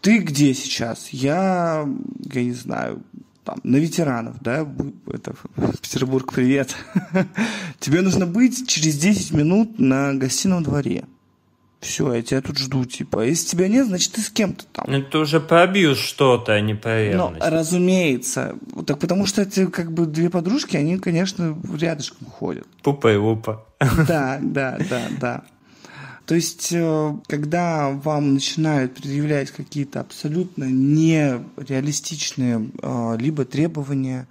ты где сейчас? Я, я не знаю, там, на ветеранов, да, это, Петербург, привет. Тебе нужно быть через 10 минут на гостином дворе. Все, я тебя тут жду, типа. А если тебя нет, значит, ты с кем-то там. Ну, ты уже пробьешь что-то, а не ревность. Ну, разумеется. Так потому что эти, как бы, две подружки, они, конечно, рядышком ходят. Пупа и лупа. Да, да, да, да. То есть, э, когда вам начинают предъявлять какие-то абсолютно нереалистичные э, либо требования,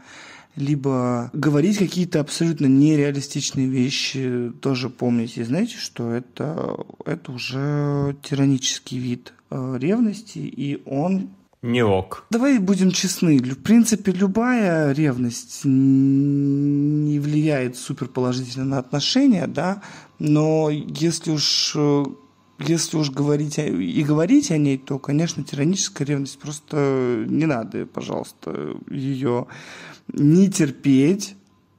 либо говорить какие-то абсолютно нереалистичные вещи, тоже помните, знаете, что это, это уже тиранический вид э, ревности, и он не ок. Давай будем честны. В принципе, любая ревность не влияет супер положительно на отношения, да, но если уж э, если уж говорить и говорить о ней, то, конечно, тираническая ревность просто не надо, пожалуйста, ее не терпеть,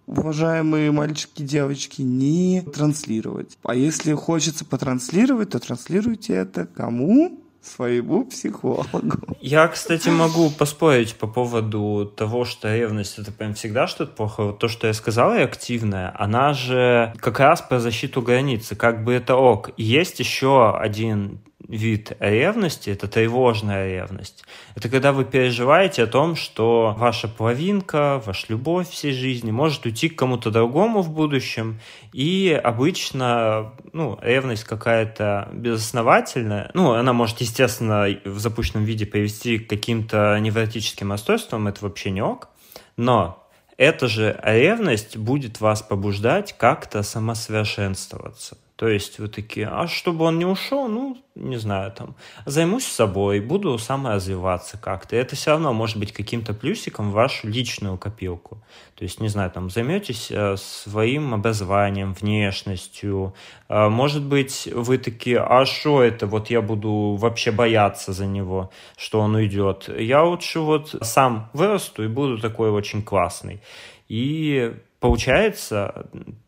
уважаемые мальчики и девочки, не транслировать. А если хочется потранслировать, то транслируйте это кому? Своему психологу. Я, кстати, могу поспорить по поводу того, что ревность это прям всегда что-то плохое. То, что я сказала, и активная, она же как раз про защиту границы, как бы это ок. Есть еще один вид ревности, это тревожная ревность. Это когда вы переживаете о том, что ваша половинка, ваша любовь всей жизни может уйти к кому-то другому в будущем, и обычно ну, ревность какая-то безосновательная, ну, она может, естественно, в запущенном виде привести к каким-то невротическим расстройствам, это вообще не ок, но эта же ревность будет вас побуждать как-то самосовершенствоваться. То есть вы такие, а чтобы он не ушел, ну, не знаю, там, займусь собой, буду саморазвиваться как-то. Это все равно может быть каким-то плюсиком в вашу личную копилку. То есть, не знаю, там, займетесь э, своим образованием, внешностью. Э, может быть, вы такие, а что это, вот я буду вообще бояться за него, что он уйдет. Я лучше вот сам вырасту и буду такой очень классный. И получается,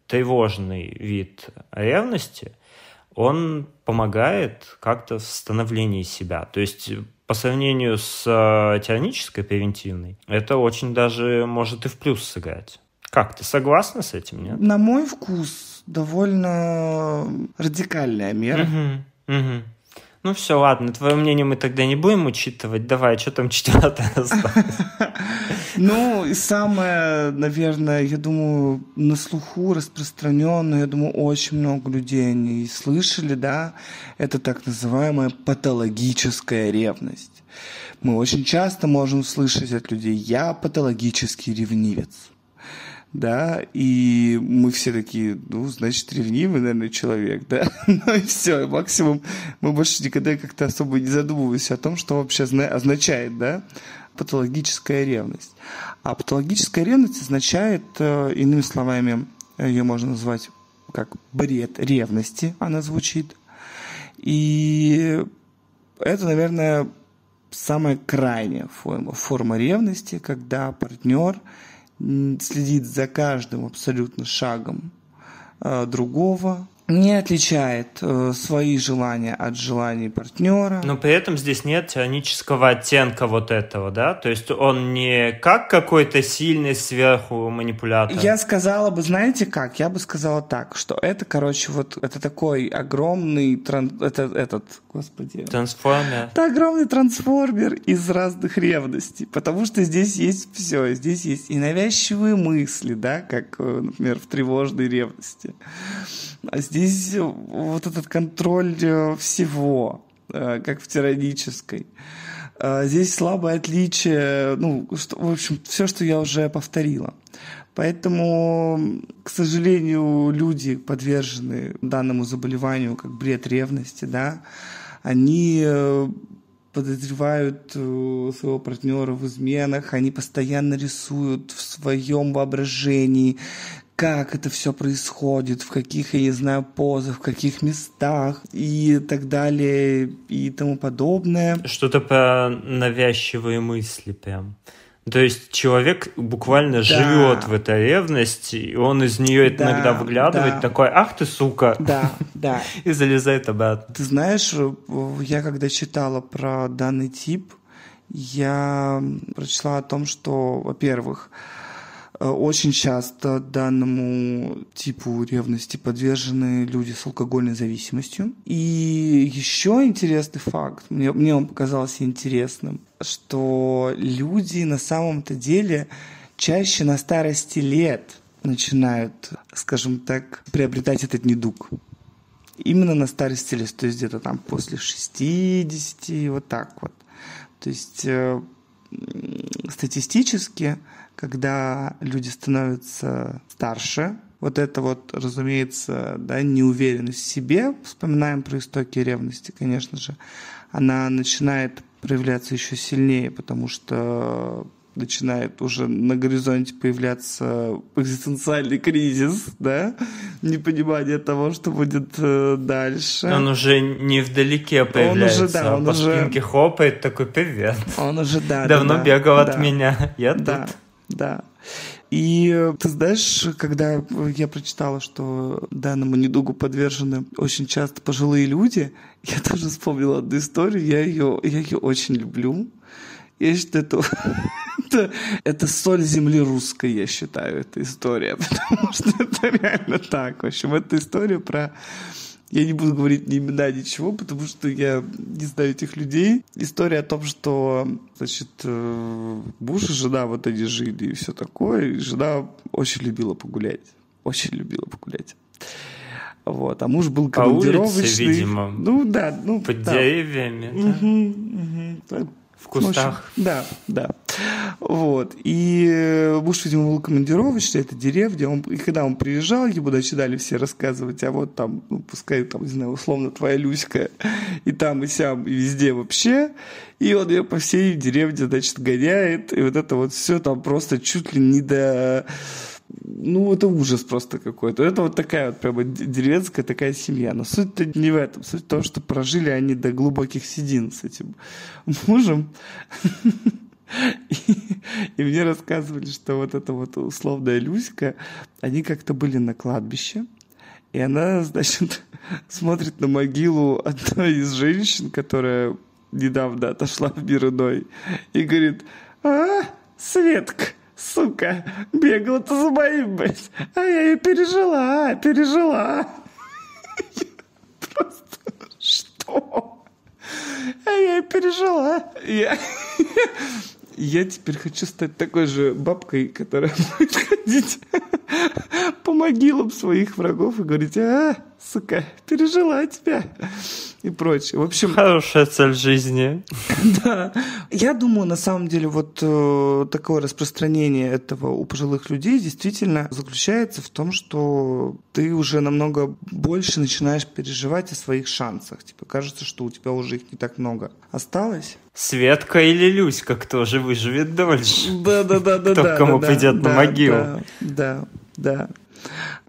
тревожный вид ревности, он помогает как-то в становлении себя. То есть по сравнению с э, тиранической превентивной, это очень даже может и в плюс сыграть. Как, ты согласна с этим, нет? На мой вкус довольно радикальная мера. Угу, угу. Ну все, ладно, твое мнение мы тогда не будем учитывать. Давай, что там четвертое осталось? Ну, и самое, наверное, я думаю, на слуху распространенное, я думаю, очень много людей не слышали, да, это так называемая патологическая ревность. Мы очень часто можем слышать от людей «я патологический ревнивец» да, и мы все такие, ну, значит, ревнивый, наверное, человек, да, ну и все, максимум мы больше никогда как-то особо не задумываемся о том, что вообще означает, да, патологическая ревность. А патологическая ревность означает, э, иными словами, ее можно назвать как бред ревности, она звучит. И это, наверное, самая крайняя форма, форма ревности, когда партнер следит за каждым абсолютно шагом э, другого, не отличает э, свои желания от желаний партнера. Но при этом здесь нет тиранического оттенка вот этого, да? То есть он не как какой-то сильный сверху манипулятор. Я сказала бы, знаете как? Я бы сказала так, что это, короче, вот это такой огромный тран... это, этот, господи. Трансформер. Это огромный трансформер из разных ревностей, потому что здесь есть все. Здесь есть и навязчивые мысли, да, как, э, например, в тревожной ревности а здесь э, вот этот контроль э, всего, э, как в тиранической. Здесь слабое отличие, ну, что, в общем, все, что я уже повторила. Поэтому, к сожалению, люди, подвержены данному заболеванию, как бред ревности, да, они подозревают своего партнера в изменах, они постоянно рисуют в своем воображении как это все происходит, в каких, я не знаю, позах, в каких местах и так далее и тому подобное. Что-то про навязчивые мысли прям. То есть человек буквально да. живет в этой ревности, и он из нее да, иногда выглядывает, да. такой, ах ты сука, да, да. и залезает обратно. Ты знаешь, я когда читала про данный тип, я прочла о том, что, во-первых, очень часто данному типу ревности подвержены люди с алкогольной зависимостью. И еще интересный факт, мне, мне он показался интересным, что люди на самом-то деле чаще на старости лет начинают, скажем так, приобретать этот недуг. Именно на старости лет, то есть где-то там после 60, вот так вот. То есть э, статистически когда люди становятся старше, вот это вот, разумеется, да, неуверенность в себе, вспоминаем про истоки ревности, конечно же, она начинает проявляться еще сильнее, потому что начинает уже на горизонте появляться экзистенциальный кризис, да, непонимание того, что будет э, дальше. Он уже не вдалеке появляется, он уже, да, он по уже... спинке хлопает, такой привет. Он уже, да, Давно да, бегал да, от меня, я да. тут да. И ты знаешь, когда я прочитала, что данному недугу подвержены очень часто пожилые люди, я тоже вспомнила одну историю, я ее, я ее очень люблю. Я считаю, это, это, это соль земли русской, я считаю, эта история, потому что это реально так. В общем, это история про я не буду говорить ни имена, ничего, потому что я не знаю этих людей. История о том, что, значит, э, муж и жена вот они жили и все такое. И жена очень любила погулять. Очень любила погулять. Вот. А муж был командировочный. По улице, видимо. Ну да. Ну, Под да. деревьями. Угу, угу. В кустах. В общем, да, да. Вот. И муж, видимо, был командировочный, это деревня. Он, и когда он приезжал, ему начинали все рассказывать, а вот там, ну, пускай там, не знаю, условно, твоя Люська, и там, и сям, и везде вообще. И он ее по всей деревне, значит, гоняет. И вот это вот все там просто чуть ли не до ну, это ужас просто какой-то. Это вот такая вот прямо деревенская такая семья. Но суть-то не в этом. Суть в том, что прожили они до глубоких седин с этим мужем. И, мне рассказывали, что вот эта вот условная Люська, они как-то были на кладбище, и она, значит, смотрит на могилу одной из женщин, которая недавно отошла в мир иной, и говорит, а, Светка, сука, бегала-то за моим, блядь. А я ее пережила, пережила. Просто что? А я пережила. Я... Я теперь хочу стать такой же бабкой, которая будет ходить по могилам своих врагов и говорить, а, сука, пережила тебя и прочее. В общем... Хорошая цель жизни. Да. Я думаю, на самом деле, вот э, такое распространение этого у пожилых людей действительно заключается в том, что ты уже намного больше начинаешь переживать о своих шансах. Типа кажется, что у тебя уже их не так много осталось. Светка или Люська, кто же выживет дольше? Да, да, да, да. Кто да, кому да, придет да, на могилу. Да, да, да.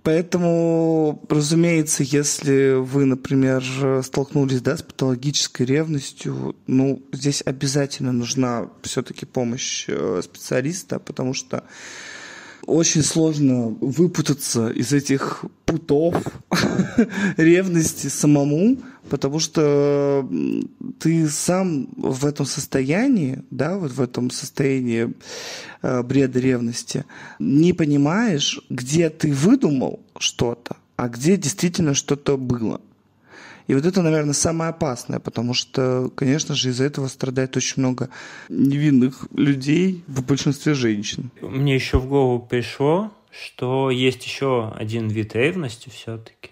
Поэтому, разумеется, если вы, например, столкнулись да, с патологической ревностью, ну, здесь обязательно нужна все-таки помощь э, специалиста, потому что очень сложно выпутаться из этих путов ревности самому, потому что ты сам в этом состоянии, да, вот в этом состоянии э, бреда ревности, не понимаешь, где ты выдумал что-то, а где действительно что-то было. И вот это, наверное, самое опасное, потому что, конечно же, из-за этого страдает очень много невинных людей, в большинстве женщин. Мне еще в голову пришло, что есть еще один вид ревности все-таки.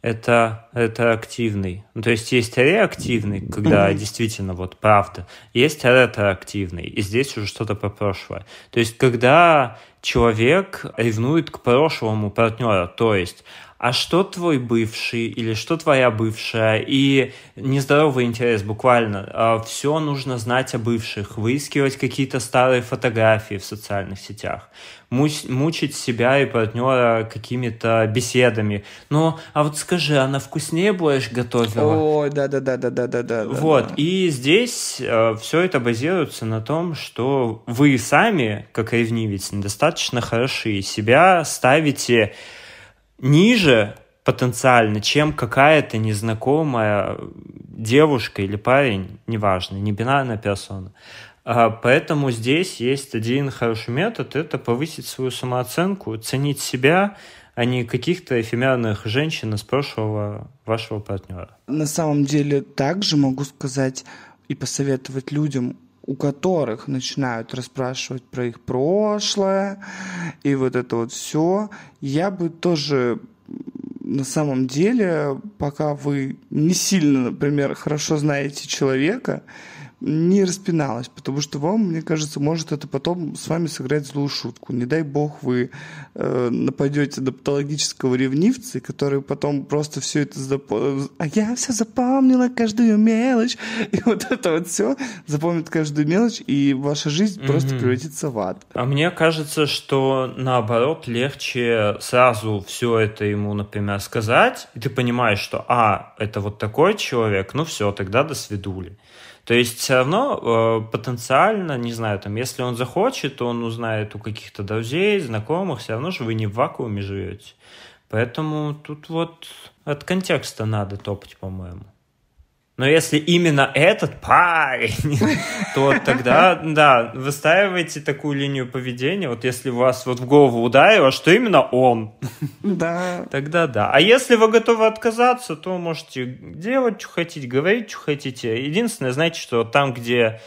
Это, это активный. Ну, то есть есть реактивный, когда mm-hmm. действительно вот правда. Есть ретроактивный, и здесь уже что-то про прошлое. То есть когда человек ревнует к прошлому партнера, то есть а что твой бывший или что твоя бывшая, и нездоровый интерес буквально. А, Все нужно знать о бывших, выискивать какие-то старые фотографии в социальных сетях, мучить себя и партнера какими-то беседами. Ну, а вот скажи, она вкуснее борщ готовила? Ой, да-да-да-да-да-да. Вот, да. и здесь э, все это базируется на том, что вы сами, как ревнивец, недостаточно хороши, себя ставите ниже потенциально, чем какая-то незнакомая девушка или парень, неважно, не бинарная персона. А поэтому здесь есть один хороший метод, это повысить свою самооценку, ценить себя, а не каких-то эфемерных женщин из прошлого вашего партнера. На самом деле также могу сказать и посоветовать людям, у которых начинают расспрашивать про их прошлое и вот это вот все, я бы тоже на самом деле, пока вы не сильно, например, хорошо знаете человека, не распиналась, потому что вам, мне кажется, может это потом с вами сыграть злую шутку. Не дай бог вы э, нападете на патологического ревнивца, который потом просто все это запомнит. А я все запомнила, каждую мелочь. И вот это вот все запомнит каждую мелочь, и ваша жизнь mm-hmm. просто превратится в ад. А мне кажется, что наоборот легче сразу все это ему, например, сказать, и ты понимаешь, что, а, это вот такой человек, ну все, тогда до свидули. То есть все равно э, потенциально, не знаю, там, если он захочет, он узнает у каких-то друзей, знакомых, все равно же вы не в вакууме живете. Поэтому тут вот от контекста надо топать, по-моему. Но если именно этот парень, то тогда, да, выстраивайте такую линию поведения. Вот если вас вот в голову ударило, что именно он, да. тогда да. А если вы готовы отказаться, то можете делать, что хотите, говорить, что хотите. Единственное, знаете, что там, где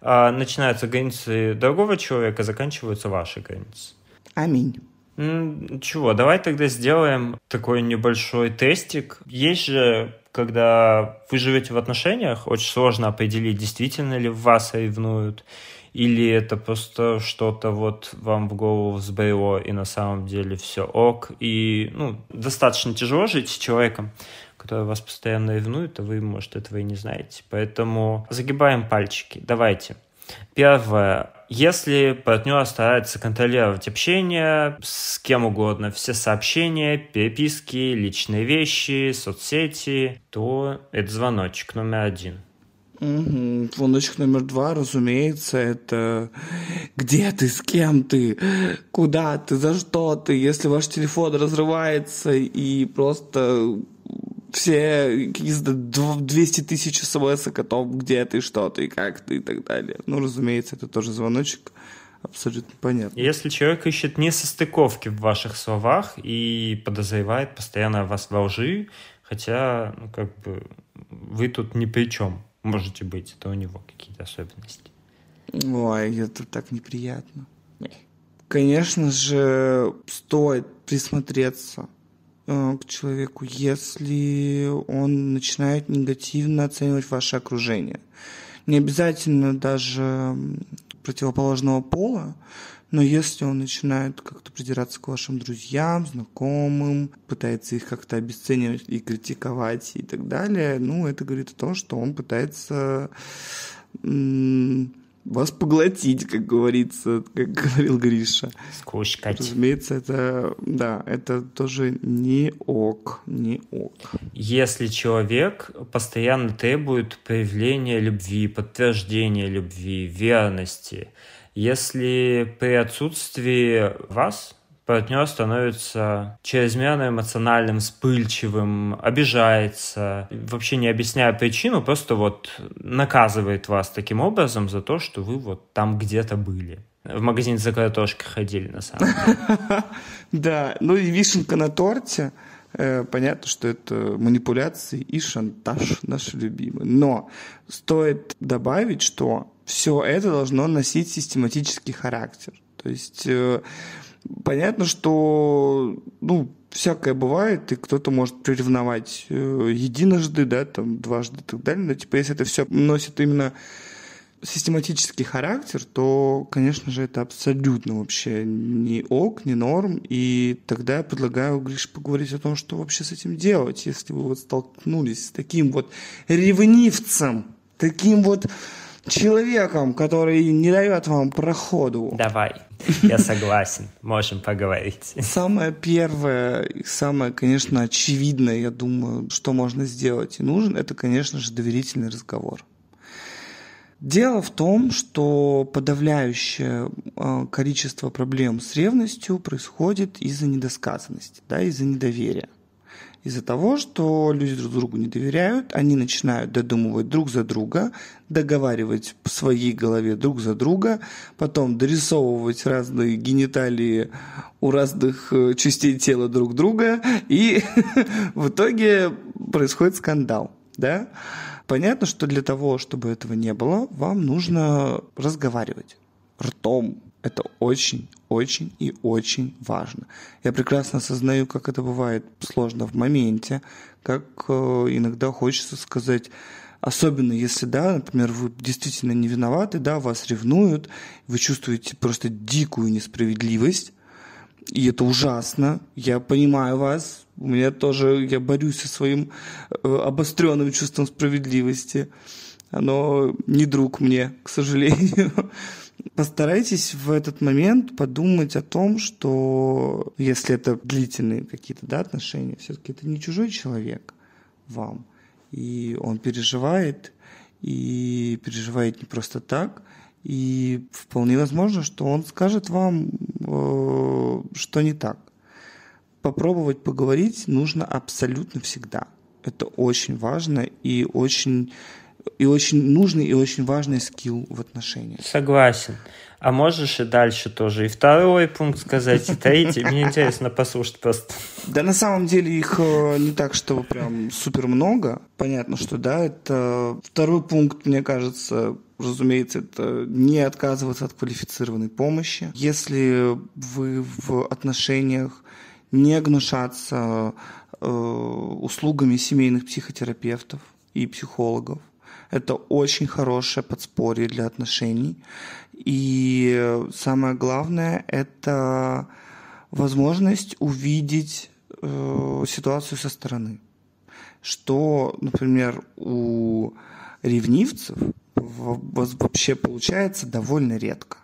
а, начинаются границы другого человека, заканчиваются ваши границы. Аминь. Чего, давай тогда сделаем такой небольшой тестик. Есть же когда вы живете в отношениях, очень сложно определить, действительно ли вас ревнуют, или это просто что-то вот вам в голову взбрело, и на самом деле все ок. И ну, достаточно тяжело жить с человеком, который вас постоянно ревнует, а вы, может, этого и не знаете. Поэтому загибаем пальчики. Давайте. Первое. Если партнер старается контролировать общение с кем угодно, все сообщения, переписки, личные вещи, соцсети, то это звоночек номер один. Угу. Звоночек номер два, разумеется, это где ты, с кем ты, куда ты, за что ты, если ваш телефон разрывается и просто все какие-то 200 тысяч смс о том, где ты, что ты, как ты и так далее. Ну, разумеется, это тоже звоночек абсолютно понятно. Если человек ищет несостыковки в ваших словах и подозревает постоянно вас во лжи, хотя, ну, как бы, вы тут ни при чем. можете быть, это у него какие-то особенности. Ой, это так неприятно. Конечно же, стоит присмотреться к человеку, если он начинает негативно оценивать ваше окружение. Не обязательно даже противоположного пола, но если он начинает как-то придираться к вашим друзьям, знакомым, пытается их как-то обесценивать и критиковать и так далее, ну, это говорит о том, что он пытается вас поглотить, как говорится, как говорил Гриша. Скучкать. Разумеется, это, да, это тоже не ок, не ок. Если человек постоянно требует проявления любви, подтверждения любви, верности, если при отсутствии вас партнер становится чрезмерно эмоциональным, вспыльчивым, обижается, вообще не объясняя причину, просто вот наказывает вас таким образом за то, что вы вот там где-то были. В магазин за картошкой ходили, на самом деле. Да, ну и вишенка на торте. Э, понятно, что это манипуляции и шантаж наши любимые. Но стоит добавить, что все это должно носить систематический характер. То есть э, понятно, что ну, всякое бывает, и кто-то может приревновать э, единожды, да, там, дважды и так далее. Но типа, если это все носит именно систематический характер, то, конечно же, это абсолютно вообще не ок, не норм. И тогда я предлагаю, Гриш, поговорить о том, что вообще с этим делать, если вы вот столкнулись с таким вот ревнивцем, таким вот человеком, который не дает вам проходу. Давай, я согласен, можем поговорить. Самое первое, самое, конечно, очевидное, я думаю, что можно сделать и нужен, это, конечно же, доверительный разговор. Дело в том, что подавляющее э, количество проблем с ревностью происходит из-за недосказанности, да, из-за недоверия. Из-за того, что люди друг другу не доверяют, они начинают додумывать друг за друга, договаривать в своей голове друг за друга, потом дорисовывать разные гениталии у разных э, частей тела друг друга, и в итоге происходит скандал. Да? Понятно, что для того, чтобы этого не было, вам нужно разговаривать ртом, это очень, очень и очень важно. Я прекрасно осознаю, как это бывает сложно в моменте, как э, иногда хочется сказать, особенно если, да, например, вы действительно не виноваты, да, вас ревнуют, вы чувствуете просто дикую несправедливость, и это ужасно. Я понимаю вас. У меня тоже, я борюсь со своим э, обостренным чувством справедливости. Оно не друг мне, к сожалению. Постарайтесь в этот момент подумать о том, что если это длительные какие-то да, отношения, все-таки это не чужой человек вам. И он переживает, и переживает не просто так. И вполне возможно, что он скажет вам, э, что не так. Попробовать поговорить нужно абсолютно всегда. Это очень важно и очень и очень нужный и очень важный скилл в отношениях. Согласен. А можешь и дальше тоже и второй пункт сказать, и третий. Мне интересно послушать просто. Да на самом деле их э, не так, что прям супер много. Понятно, что да, это второй пункт, мне кажется, разумеется, это не отказываться от квалифицированной помощи. Если вы в отношениях не гнушаться э, услугами семейных психотерапевтов и психологов, это очень хорошее подспорье для отношений. И самое главное – это возможность увидеть э, ситуацию со стороны. Что, например, у ревнивцев вообще получается довольно редко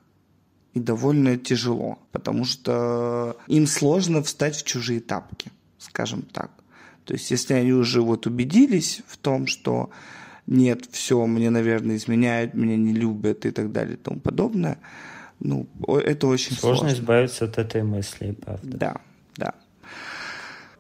и довольно тяжело, потому что им сложно встать в чужие тапки, скажем так. То есть, если они уже вот убедились в том, что нет, все, мне, наверное, изменяют, меня не любят и так далее и тому подобное. Ну, это очень сложно. Сложно избавиться от этой мысли, правда. Да, да.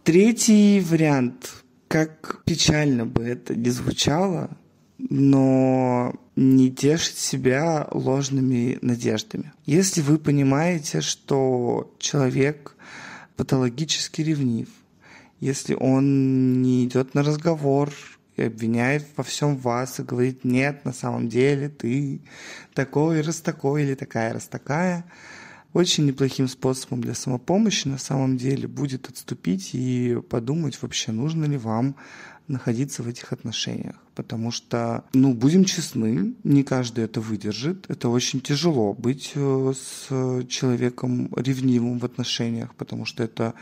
Третий вариант, как печально бы это ни звучало, но не тешить себя ложными надеждами. Если вы понимаете, что человек патологически ревнив, если он не идет на разговор и обвиняет во всем вас и говорит, нет, на самом деле ты такой, раз такой или такая, раз такая. Очень неплохим способом для самопомощи на самом деле будет отступить и подумать вообще, нужно ли вам находиться в этих отношениях. Потому что, ну, будем честны, не каждый это выдержит. Это очень тяжело быть э, с человеком ревнивым в отношениях, потому что это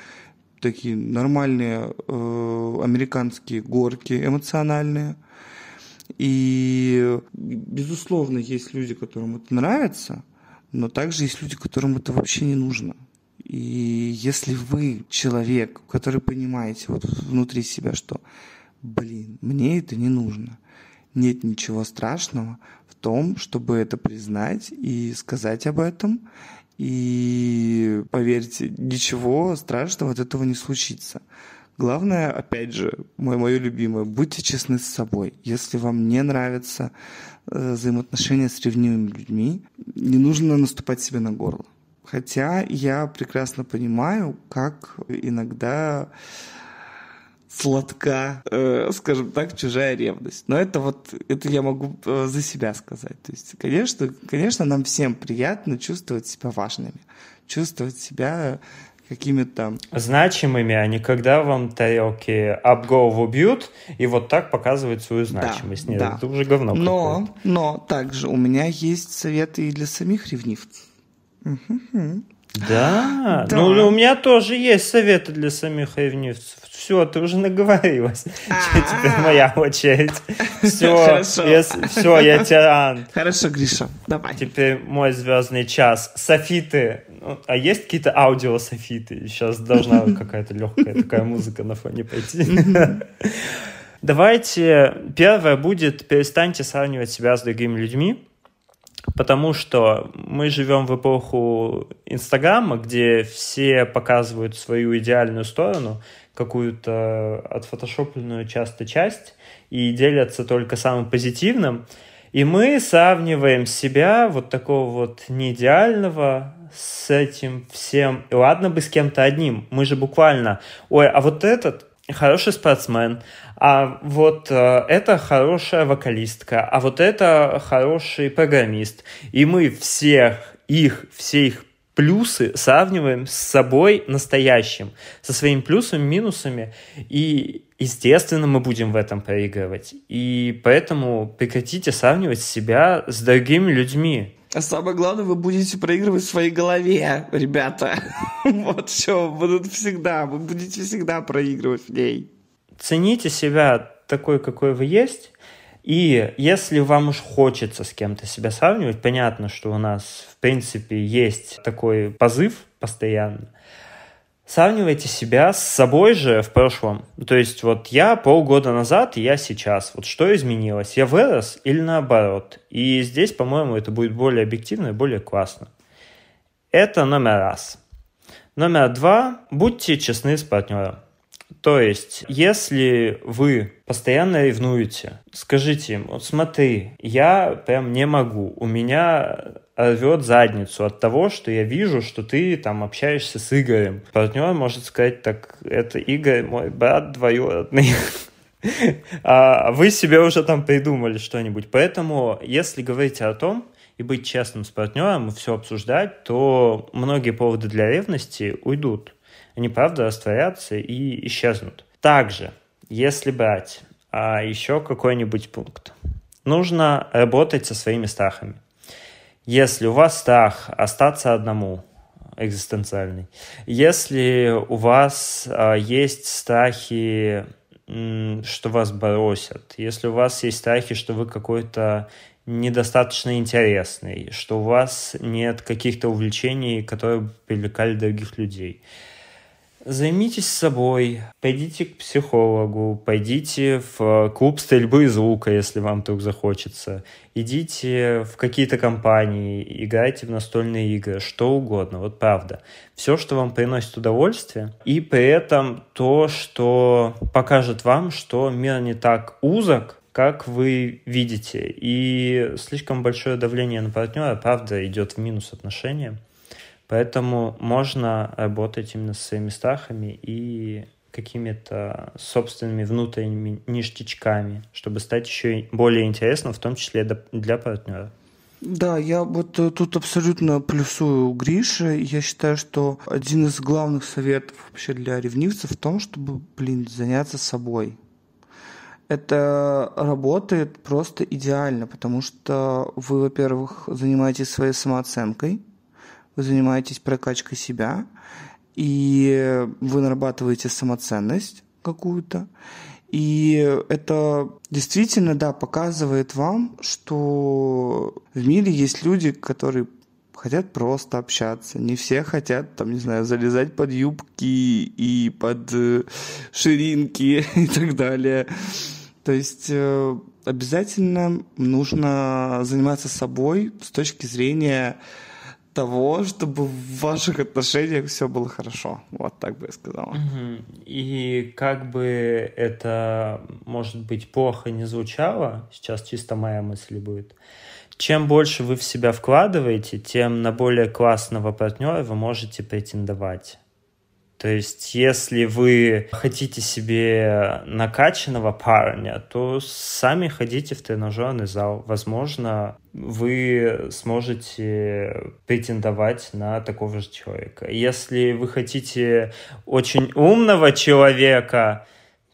такие нормальные э, американские горки эмоциональные. И, безусловно, есть люди, которым это нравится, но также есть люди, которым это вообще не нужно. И если вы человек, который понимаете вот внутри себя, что блин, мне это не нужно. Нет ничего страшного в том, чтобы это признать и сказать об этом. И поверьте, ничего страшного от этого не случится. Главное, опять же, мое, мое любимое, будьте честны с собой. Если вам не нравятся э, взаимоотношения с ревнивыми людьми, не нужно наступать себе на горло. Хотя я прекрасно понимаю, как иногда сладка, э, скажем так, чужая ревность. Но это вот, это я могу э, за себя сказать. То есть, конечно, конечно, нам всем приятно чувствовать себя важными, чувствовать себя какими-то... Значимыми, а не когда вам тарелки об голову бьют и вот так показывают свою значимость. Да, Нет, да. это уже говно Но, но также у меня есть советы и для самих ревнивцев. Да? да. Ну, у меня тоже есть советы для самих ревнивцев. Все, ты уже наговорилась. Теперь моя очередь. Все, все, я тиран. Хорошо, Гриша, давай. Теперь мой звездный час. Софиты. Ну, а есть какие-то аудиософиты? Сейчас должна какая-то легкая такая музыка на фоне пойти. Давайте, первое будет, перестаньте сравнивать себя с другими людьми потому что мы живем в эпоху Инстаграма, где все показывают свою идеальную сторону, какую-то отфотошопленную часто часть, и делятся только самым позитивным. И мы сравниваем себя, вот такого вот неидеального, с этим всем. И ладно бы с кем-то одним. Мы же буквально, ой, а вот этот хороший спортсмен, а вот э, это хорошая вокалистка, а вот это хороший программист. И мы всех их, все их плюсы сравниваем с собой настоящим, со своими плюсами, минусами, и, естественно, мы будем в этом проигрывать. И поэтому прекратите сравнивать себя с другими людьми. А самое главное, вы будете проигрывать в своей голове, ребята. Вот что, будут всегда, вы будете всегда проигрывать в ней. Цените себя такой, какой вы есть, и если вам уж хочется с кем-то себя сравнивать, понятно, что у нас, в принципе, есть такой позыв постоянно, сравнивайте себя с собой же в прошлом. То есть вот я полгода назад, и я сейчас. Вот что изменилось? Я вырос или наоборот? И здесь, по-моему, это будет более объективно и более классно. Это номер раз. Номер два. Будьте честны с партнером. То есть, если вы постоянно ревнуете, скажите им, вот смотри, я прям не могу, у меня рвет задницу от того, что я вижу, что ты там общаешься с Игорем. Партнер может сказать, так, это Игорь, мой брат двоюродный. А вы себе уже там придумали что-нибудь. Поэтому, если говорить о том, и быть честным с партнером, и все обсуждать, то многие поводы для ревности уйдут они правда растворятся и исчезнут. Также, если брать а, еще какой-нибудь пункт, нужно работать со своими страхами. Если у вас страх остаться одному, экзистенциальный, если у вас а, есть страхи, что вас бросят, если у вас есть страхи, что вы какой-то недостаточно интересный, что у вас нет каких-то увлечений, которые привлекали других людей – Займитесь собой, пойдите к психологу, пойдите в клуб стрельбы из лука, если вам вдруг захочется. Идите в какие-то компании, играйте в настольные игры, что угодно, вот правда. Все, что вам приносит удовольствие, и при этом то, что покажет вам, что мир не так узок, как вы видите. И слишком большое давление на партнера, правда, идет в минус отношения. Поэтому можно работать именно с своими страхами и какими-то собственными внутренними ништячками, чтобы стать еще более интересным, в том числе для партнера. Да, я вот э, тут абсолютно плюсую Грише. Я считаю, что один из главных советов вообще для ревнивцев в том, чтобы, блин, заняться собой. Это работает просто идеально, потому что вы, во-первых, занимаетесь своей самооценкой, вы занимаетесь прокачкой себя, и вы нарабатываете самоценность какую-то, и это действительно, да, показывает вам, что в мире есть люди, которые хотят просто общаться. Не все хотят, там, не знаю, залезать под юбки и под э, ширинки и так далее. То есть э, обязательно нужно заниматься собой с точки зрения того, чтобы в ваших отношениях все было хорошо. Вот так бы я сказала. И как бы это, может быть, плохо не звучало, сейчас чисто моя мысль будет, чем больше вы в себя вкладываете, тем на более классного партнера вы можете претендовать. То есть, если вы хотите себе накачанного парня, то сами ходите в тренажерный зал. Возможно, вы сможете претендовать на такого же человека. Если вы хотите очень умного человека,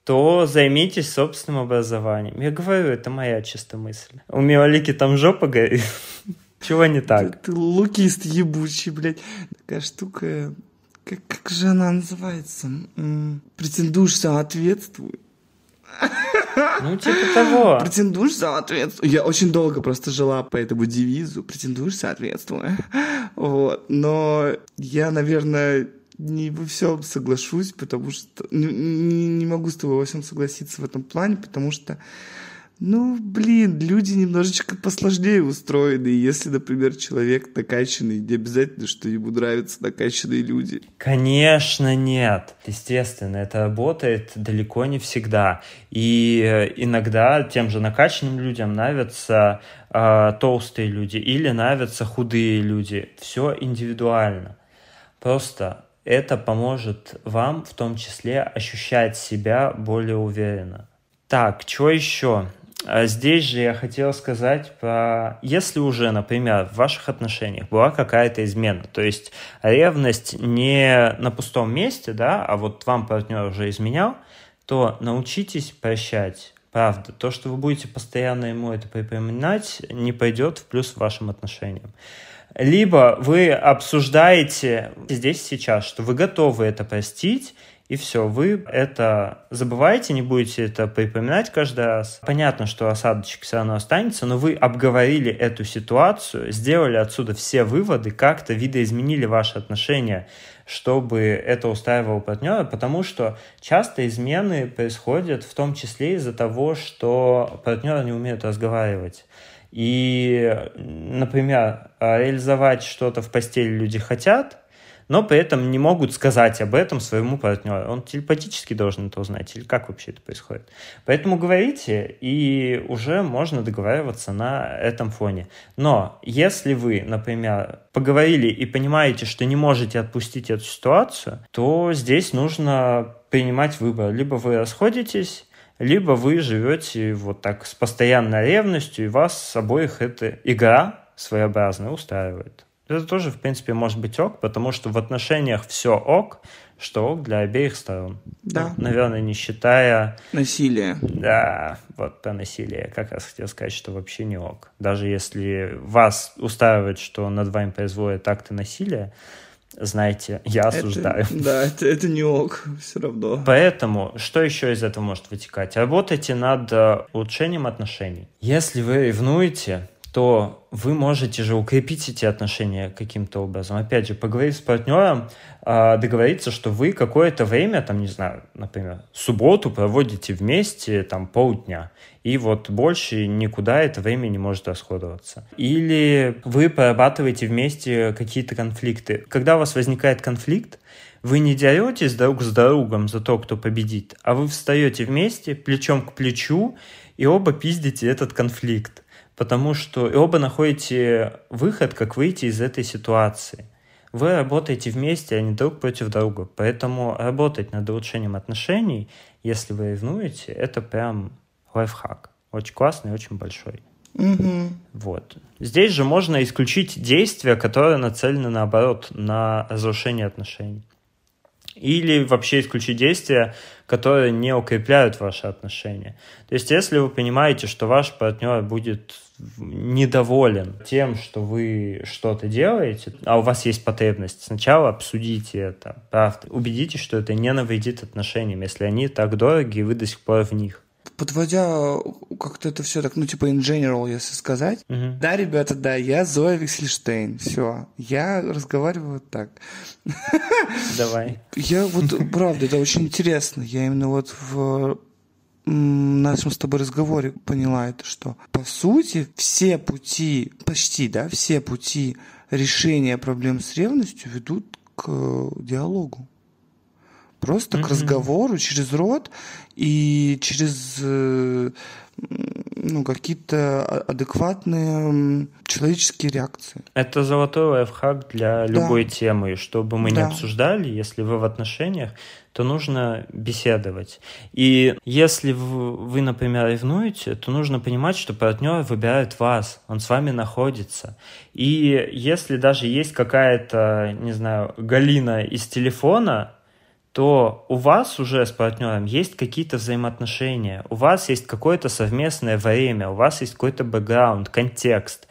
то займитесь собственным образованием. Я говорю, это моя чистая мысль. У Миолики там жопа горит. Чего не так? Ты, ты лукист ебучий, блядь. Такая штука как, как же она называется? Претендуешь соответствуй. Ну, типа того. Претендуешь соответствуй. Я очень долго просто жила по этому девизу. Претендуешь соответствуй. Вот. Но я, наверное, не во всем соглашусь, потому что не, не, не могу с тобой во всем согласиться в этом плане, потому что ну, блин, люди немножечко посложнее устроены. Если, например, человек накачанный, не обязательно, что ему нравятся накачанные люди. Конечно, нет. Естественно, это работает далеко не всегда. И э, иногда тем же накачанным людям нравятся э, толстые люди или нравятся худые люди. Все индивидуально. Просто это поможет вам в том числе ощущать себя более уверенно. Так, что еще? А здесь же я хотел сказать про... Если уже, например, в ваших отношениях была какая-то измена, то есть ревность не на пустом месте, да, а вот вам партнер уже изменял, то научитесь прощать. Правда, то, что вы будете постоянно ему это припоминать, не пойдет в плюс вашим отношениям. Либо вы обсуждаете здесь сейчас, что вы готовы это простить, и все, вы это забываете, не будете это припоминать каждый раз. Понятно, что осадочек все равно останется, но вы обговорили эту ситуацию, сделали отсюда все выводы, как-то видоизменили ваши отношения, чтобы это устраивало партнера, потому что часто измены происходят в том числе из-за того, что партнеры не умеют разговаривать. И, например, реализовать что-то в постели люди хотят, но при этом не могут сказать об этом своему партнеру. Он телепатически должен это узнать, или как вообще это происходит. Поэтому говорите, и уже можно договариваться на этом фоне. Но если вы, например, поговорили и понимаете, что не можете отпустить эту ситуацию, то здесь нужно принимать выбор. Либо вы расходитесь, либо вы живете вот так с постоянной ревностью, и вас обоих эта игра своеобразная устраивает. Это тоже, в принципе, может быть ок, потому что в отношениях все ок, что ок для обеих сторон. Да. Ну, наверное, не считая... Насилие. Да, вот про насилие. Как раз хотел сказать, что вообще не ок. Даже если вас устраивает, что над вами производят акты насилия, знаете, я осуждаю. Это, да, это, это не ок, все равно. Поэтому, что еще из этого может вытекать? Работайте над э, улучшением отношений. Если вы ревнуете, то вы можете же укрепить эти отношения каким-то образом. Опять же, поговорить с партнером, а, договориться, что вы какое-то время, там, не знаю, например, субботу проводите вместе, там, полдня, и вот больше никуда это время не может расходоваться. Или вы прорабатываете вместе какие-то конфликты. Когда у вас возникает конфликт, вы не деретесь друг с другом за то, кто победит, а вы встаете вместе, плечом к плечу, и оба пиздите этот конфликт потому что и оба находите выход, как выйти из этой ситуации. Вы работаете вместе, а не друг против друга. Поэтому работать над улучшением отношений, если вы ревнуете, это прям лайфхак. Очень классный, очень большой. Угу. Вот. Здесь же можно исключить действия, которые нацелены наоборот на разрушение отношений. Или вообще исключить действия, которые не укрепляют ваши отношения. То есть, если вы понимаете, что ваш партнер будет недоволен тем, что вы что-то делаете, а у вас есть потребность, сначала обсудите это, правда. Убедитесь, что это не навредит отношениям, если они так дороги, и вы до сих пор в них подводя как-то это все так, ну, типа, in general, если сказать. Угу. Да, ребята, да, я Зоя Виксельштейн. Все. Я разговариваю так. Давай. Я вот, правда, это очень интересно. Я именно вот в нашем с тобой разговоре поняла это, что по сути все пути, почти, да, все пути решения проблем с ревностью ведут к диалогу. Просто mm-hmm. к разговору через рот и через э, ну, какие-то адекватные человеческие реакции. Это золотой лайфхак для любой да. темы. Чтобы мы да. не обсуждали, если вы в отношениях, то нужно беседовать. И если вы, например, ревнуете, то нужно понимать, что партнер выбирает вас, он с вами находится. И если даже есть какая-то, не знаю, Галина из телефона, то у вас уже с партнером есть какие-то взаимоотношения, у вас есть какое-то совместное время, у вас есть какой-то бэкграунд, контекст.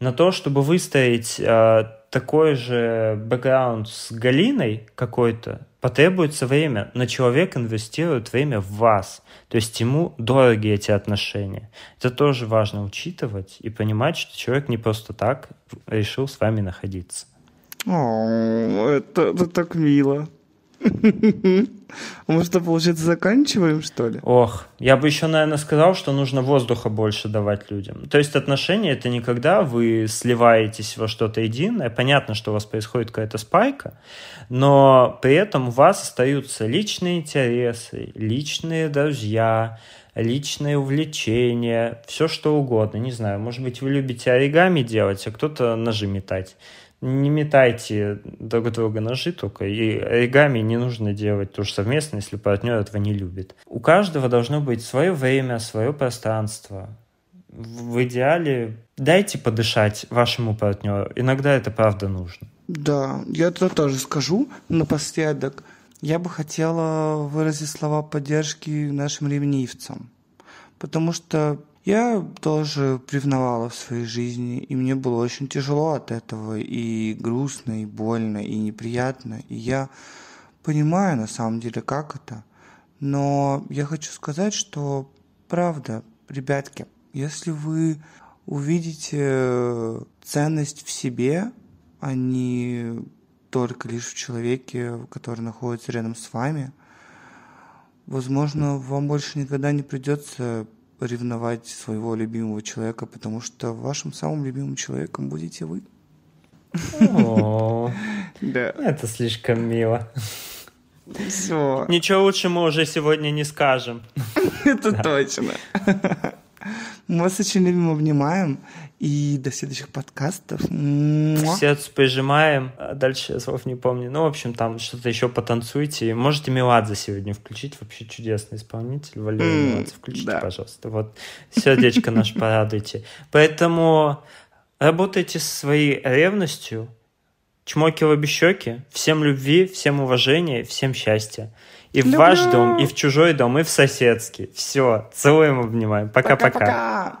На то, чтобы выстроить э, такой же бэкграунд с Галиной какой-то, потребуется время, но человек инвестирует время в вас. То есть ему дороги эти отношения. Это тоже важно учитывать и понимать, что человек не просто так решил с вами находиться. О, это, это так мило. Мы что, получается, заканчиваем, что ли? Ох, я бы еще, наверное, сказал, что нужно воздуха больше давать людям. То есть отношения — это не когда вы сливаетесь во что-то единое. Понятно, что у вас происходит какая-то спайка, но при этом у вас остаются личные интересы, личные друзья, личные увлечения, все что угодно. Не знаю, может быть, вы любите оригами делать, а кто-то ножи метать не метайте друг друга ножи только, и оригами не нужно делать тоже совместно, если партнер этого не любит. У каждого должно быть свое время, свое пространство. В идеале дайте подышать вашему партнеру. Иногда это правда нужно. Да, я это тоже скажу напоследок. Я бы хотела выразить слова поддержки нашим ревнивцам. Потому что я тоже привновала в своей жизни, и мне было очень тяжело от этого, и грустно, и больно, и неприятно. И я понимаю на самом деле, как это. Но я хочу сказать, что правда, ребятки, если вы увидите ценность в себе, а не только лишь в человеке, который находится рядом с вами, возможно, вам больше никогда не придется ревновать своего любимого человека, потому что вашим самым любимым человеком будете вы. Да. Это слишком мило. Все. Ничего лучше мы уже сегодня не скажем. Это точно. Мы вас очень любим, обнимаем. И до следующих подкастов. Сердце прижимаем. А дальше слов не помню. Ну, в общем, там что-то еще потанцуйте. Можете Меладзе сегодня включить. Вообще чудесный исполнитель. Валерий mm, Меладзе. Включите, да. пожалуйста. Вот сердечко наше порадуйте. Поэтому работайте со своей ревностью. Чмоки в обе щеки. Всем любви, всем уважения, всем счастья. И Люблю. в ваш дом, и в чужой дом, и в соседский. Все. Целуем, обнимаем. Пока-пока.